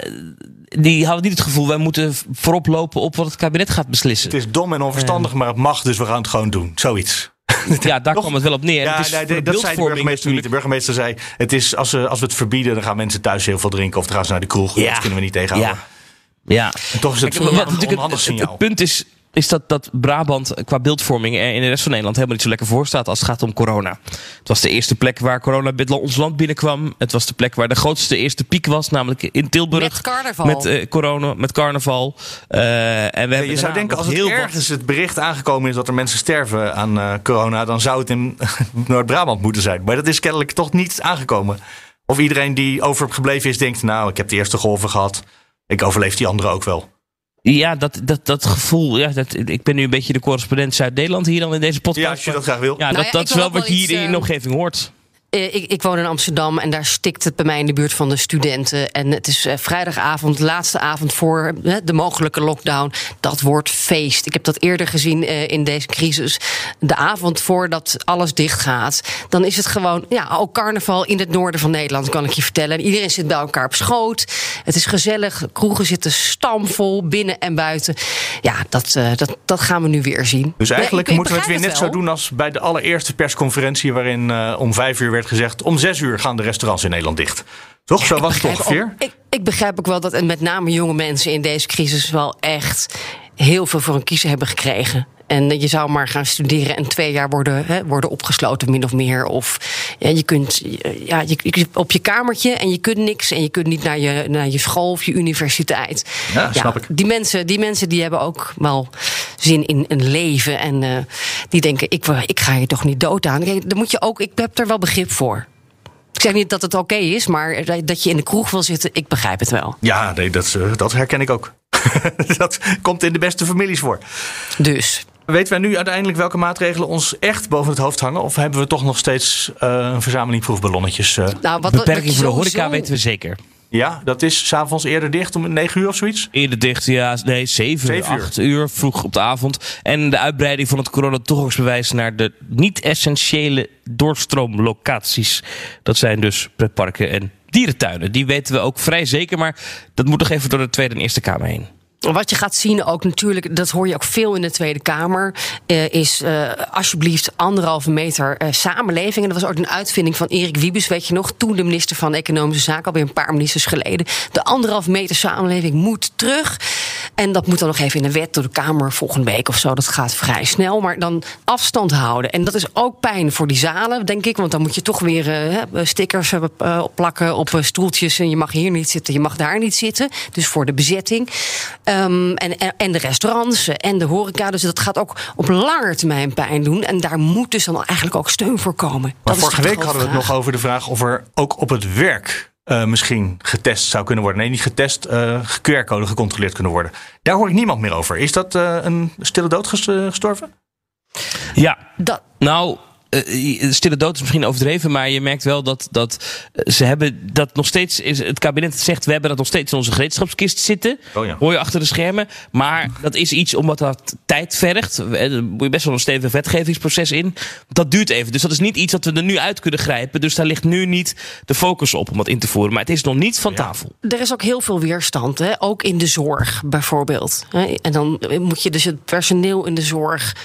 die hadden niet het gevoel, wij moeten voorop lopen op wat het kabinet gaat beslissen.
Het is dom en onverstandig, maar het mag, dus we gaan het gewoon doen. Zoiets. *laughs*
Ja, daar kwam het wel op neer.
Ja,
het is
nee, dat zei de burgemeester niet. De burgemeester zei, het is, als, we, als we het verbieden, dan gaan mensen thuis heel veel drinken of dan gaan ze naar de kroeg. Ja. Dat kunnen we niet tegenhouden.
Ja. ja.
En toch is het Kijk, wat, een onhandig signaal.
Het punt is, is dat, dat Brabant qua beeldvorming er in de rest van Nederland helemaal niet zo lekker voor staat als het gaat om corona. Het was de eerste plek waar corona ons land binnenkwam. Het was de plek waar de grootste eerste piek was, namelijk in Tilburg.
Met carnaval.
Met uh, corona, met carnaval. Uh, en we
ja, je zou denken, als het heel ergens het bericht aangekomen is dat er mensen sterven aan uh, corona, dan zou het in *laughs* Noord-Brabant moeten zijn. Maar dat is kennelijk toch niet aangekomen. Of iedereen die overgebleven is, denkt, nou, ik heb de eerste golven gehad. Ik overleef die andere ook wel.
Ja, dat, dat, dat gevoel. Ja, dat, ik ben nu een beetje de correspondent Zuid-Nederland hier dan in deze podcast.
Ja, als je dat graag wil.
Ja, nou dat, dat is wel wat je hier in de omgeving hoort.
Uh, ik, ik, woon in Amsterdam en daar stikt het bij mij in de buurt van de studenten. En het is uh, vrijdagavond, laatste avond voor uh, de mogelijke lockdown. Dat wordt feest. Ik heb dat eerder gezien in deze crisis. De avond voordat alles dicht gaat, dan is het gewoon, ja, ook carnaval in het noorden van Nederland, kan ik je vertellen. Iedereen zit bij elkaar op schoot. Het is gezellig. Kroegen zitten stamvol, binnen en buiten. Ja, dat, dat, dat gaan we nu weer zien.
Dus eigenlijk ik, ik moeten we het weer net zo doen als bij de allereerste persconferentie, waarin om vijf uur werd gezegd: om zes uur gaan de restaurants in Nederland dicht. Toch? Zo was het ongeveer?
ik, ik begrijp ook wel dat en met name jonge mensen in deze crisis wel echt heel veel voor een kiezer hebben gekregen. En je zou maar gaan studeren en twee jaar worden, hè, worden opgesloten, min of meer. Of ja, je kunt ja, je, op je kamertje en je kunt niks. En je kunt niet naar je, naar je school of je universiteit.
Ja, snap ik.
Die mensen, die mensen die hebben ook wel zin in een leven. En uh, die denken, ik, ik ga je toch niet dood aan. Kijk, dan moet je ook, ik heb er wel begrip voor. Ik zeg niet dat het oké okay is, maar dat je in de kroeg wil zitten, ik begrijp het wel.
Ja, nee, dat, dat herken ik ook. *laughs* dat komt in de beste families voor.
Dus.
Weten wij nu uiteindelijk welke maatregelen ons echt boven het hoofd hangen? Of hebben we toch nog steeds uh, een verzameling proefballonnetjes? Uh...
Nou, wat, Beperking voor de horeca weten we zeker.
Ja, dat is s'avonds eerder dicht om 9 uur of zoiets?
Eerder dicht, ja. Nee, 7, 7 8 uur. uur. vroeg op de avond. En de uitbreiding van het coronatoegangsbewijs naar de niet-essentiële doorstroomlocaties. Dat zijn dus pretparken en dierentuinen. Die weten we ook vrij zeker, maar dat moet nog even door de Tweede en Eerste Kamer heen.
Wat je gaat zien ook natuurlijk, dat hoor je ook veel in de Tweede Kamer, uh, is uh, alsjeblieft anderhalve meter uh, samenleving. En dat was ook een uitvinding van Erik Wiebes, weet je nog, toen de minister van Economische Zaken, alweer een paar ministers geleden. De anderhalve meter samenleving moet terug. En dat moet dan nog even in de wet door de Kamer volgende week of zo. Dat gaat vrij snel, maar dan afstand houden. En dat is ook pijn voor die zalen, denk ik, want dan moet je toch weer stickers plakken op stoeltjes. En je mag hier niet zitten, je mag daar niet zitten. Dus voor de bezetting. Um, en, en de restaurants en de horeca. Dus dat gaat ook op lange termijn pijn doen. En daar moet dus dan eigenlijk ook steun voor komen.
Maar vorige week hadden we het nog over de vraag of er ook op het werk uh, misschien getest zou kunnen worden. Nee, niet getest, uh, QR-code gecontroleerd kunnen worden. Daar hoor ik niemand meer over. Is dat uh, een stille dood gestorven?
Ja, dat... nou, stille dood is misschien overdreven, maar je merkt wel dat, dat ze hebben dat nog steeds. Is, het kabinet zegt we hebben dat nog steeds in onze gereedschapskist zitten.
Oh ja.
Hoor je achter de schermen. Maar dat is iets omdat dat tijd vergt. Er moet je best wel een stevig wetgevingsproces in. Dat duurt even. Dus dat is niet iets dat we er nu uit kunnen grijpen. Dus daar ligt nu niet de focus op om dat in te voeren. Maar het is nog niet van tafel.
Er is ook heel veel weerstand, hè? ook in de zorg bijvoorbeeld. En dan moet je dus het personeel in de zorg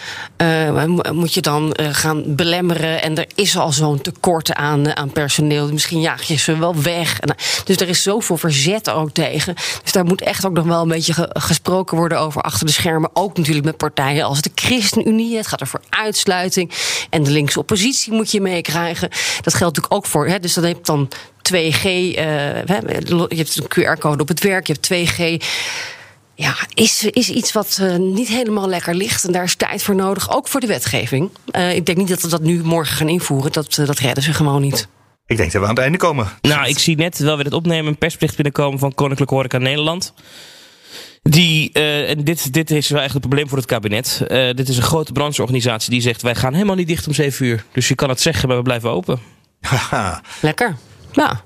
uh, moet je dan uh, gaan en er is al zo'n tekort aan, aan personeel. Misschien jaag je ze wel weg. Dus er is zoveel verzet ook tegen. Dus daar moet echt ook nog wel een beetje gesproken worden over achter de schermen. Ook natuurlijk met partijen als de ChristenUnie. Het gaat er voor uitsluiting. En de linkse oppositie moet je meekrijgen. Dat geldt natuurlijk ook voor. Hè, dus heb je dan 2G. Uh, je hebt een QR-code op het werk. Je hebt 2G ja, is, is iets wat uh, niet helemaal lekker ligt. En daar is tijd voor nodig, ook voor de wetgeving. Uh, ik denk niet dat we dat nu morgen gaan invoeren. Dat, uh, dat redden ze gewoon niet.
Ik denk dat we aan het einde komen.
Nou, ik zie net, wel weer het opnemen, een persplicht binnenkomen van Koninklijke Horeca Nederland. Die, en dit, dit is wel echt een probleem voor het kabinet. dit is een grote brancheorganisatie die zegt: wij gaan helemaal niet dicht om 7 uur. Dus je kan het zeggen, maar we blijven open.
Lekker. Ja.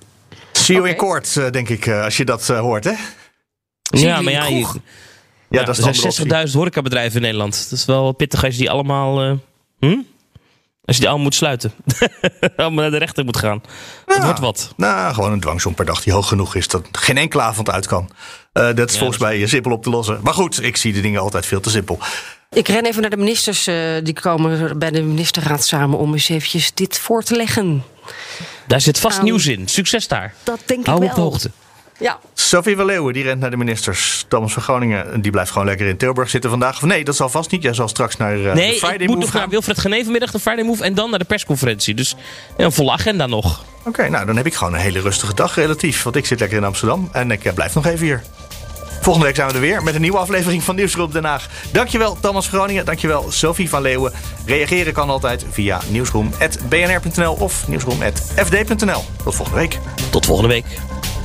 See you okay. in court, denk ik, als je dat hoort, hè?
Ja, maar ja, je, ja, dat er zijn 60.000 horecabedrijven in Nederland. Dat is wel pittig als je die allemaal. Uh, hm? Als je die allemaal moet sluiten. *laughs* allemaal naar de rechter moet gaan. Ja, dat wordt wat.
Nou, gewoon een dwangsom per dag die hoog genoeg is dat geen enkele avond uit kan. Uh, dat is ja, volgens dat... mij simpel op te lossen. Maar goed, ik zie de dingen altijd veel te simpel.
Ik ren even naar de ministers. Uh, die komen bij de ministerraad samen om eens eventjes dit voor te leggen.
Daar zit vast um, nieuws in. Succes daar.
Dat denk
Hou
ik wel.
op de hoogte.
Ja.
Sophie van Leeuwen, die rent naar de ministers. Thomas van Groningen, die blijft gewoon lekker in Tilburg zitten vandaag. Of nee, dat zal vast niet. Jij zal straks naar uh,
nee,
de Friday
ik moet
Move
nog
gaan.
naar Wilfred Genee vanmiddag, de Friday Move. En dan naar de persconferentie. Dus een volle agenda nog.
Oké, okay, nou dan heb ik gewoon een hele rustige dag relatief. Want ik zit lekker in Amsterdam en ik uh, blijf nog even hier. Volgende week zijn we er weer met een nieuwe aflevering van Nieuwsgroep Den Haag. Dankjewel Thomas Groningen, dankjewel Sophie van Leeuwen. Reageren kan altijd via nieuwsroom.bnr.nl of nieuwsroom.fd.nl. Tot volgende week.
Tot volgende week.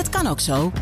Het kan ook zo.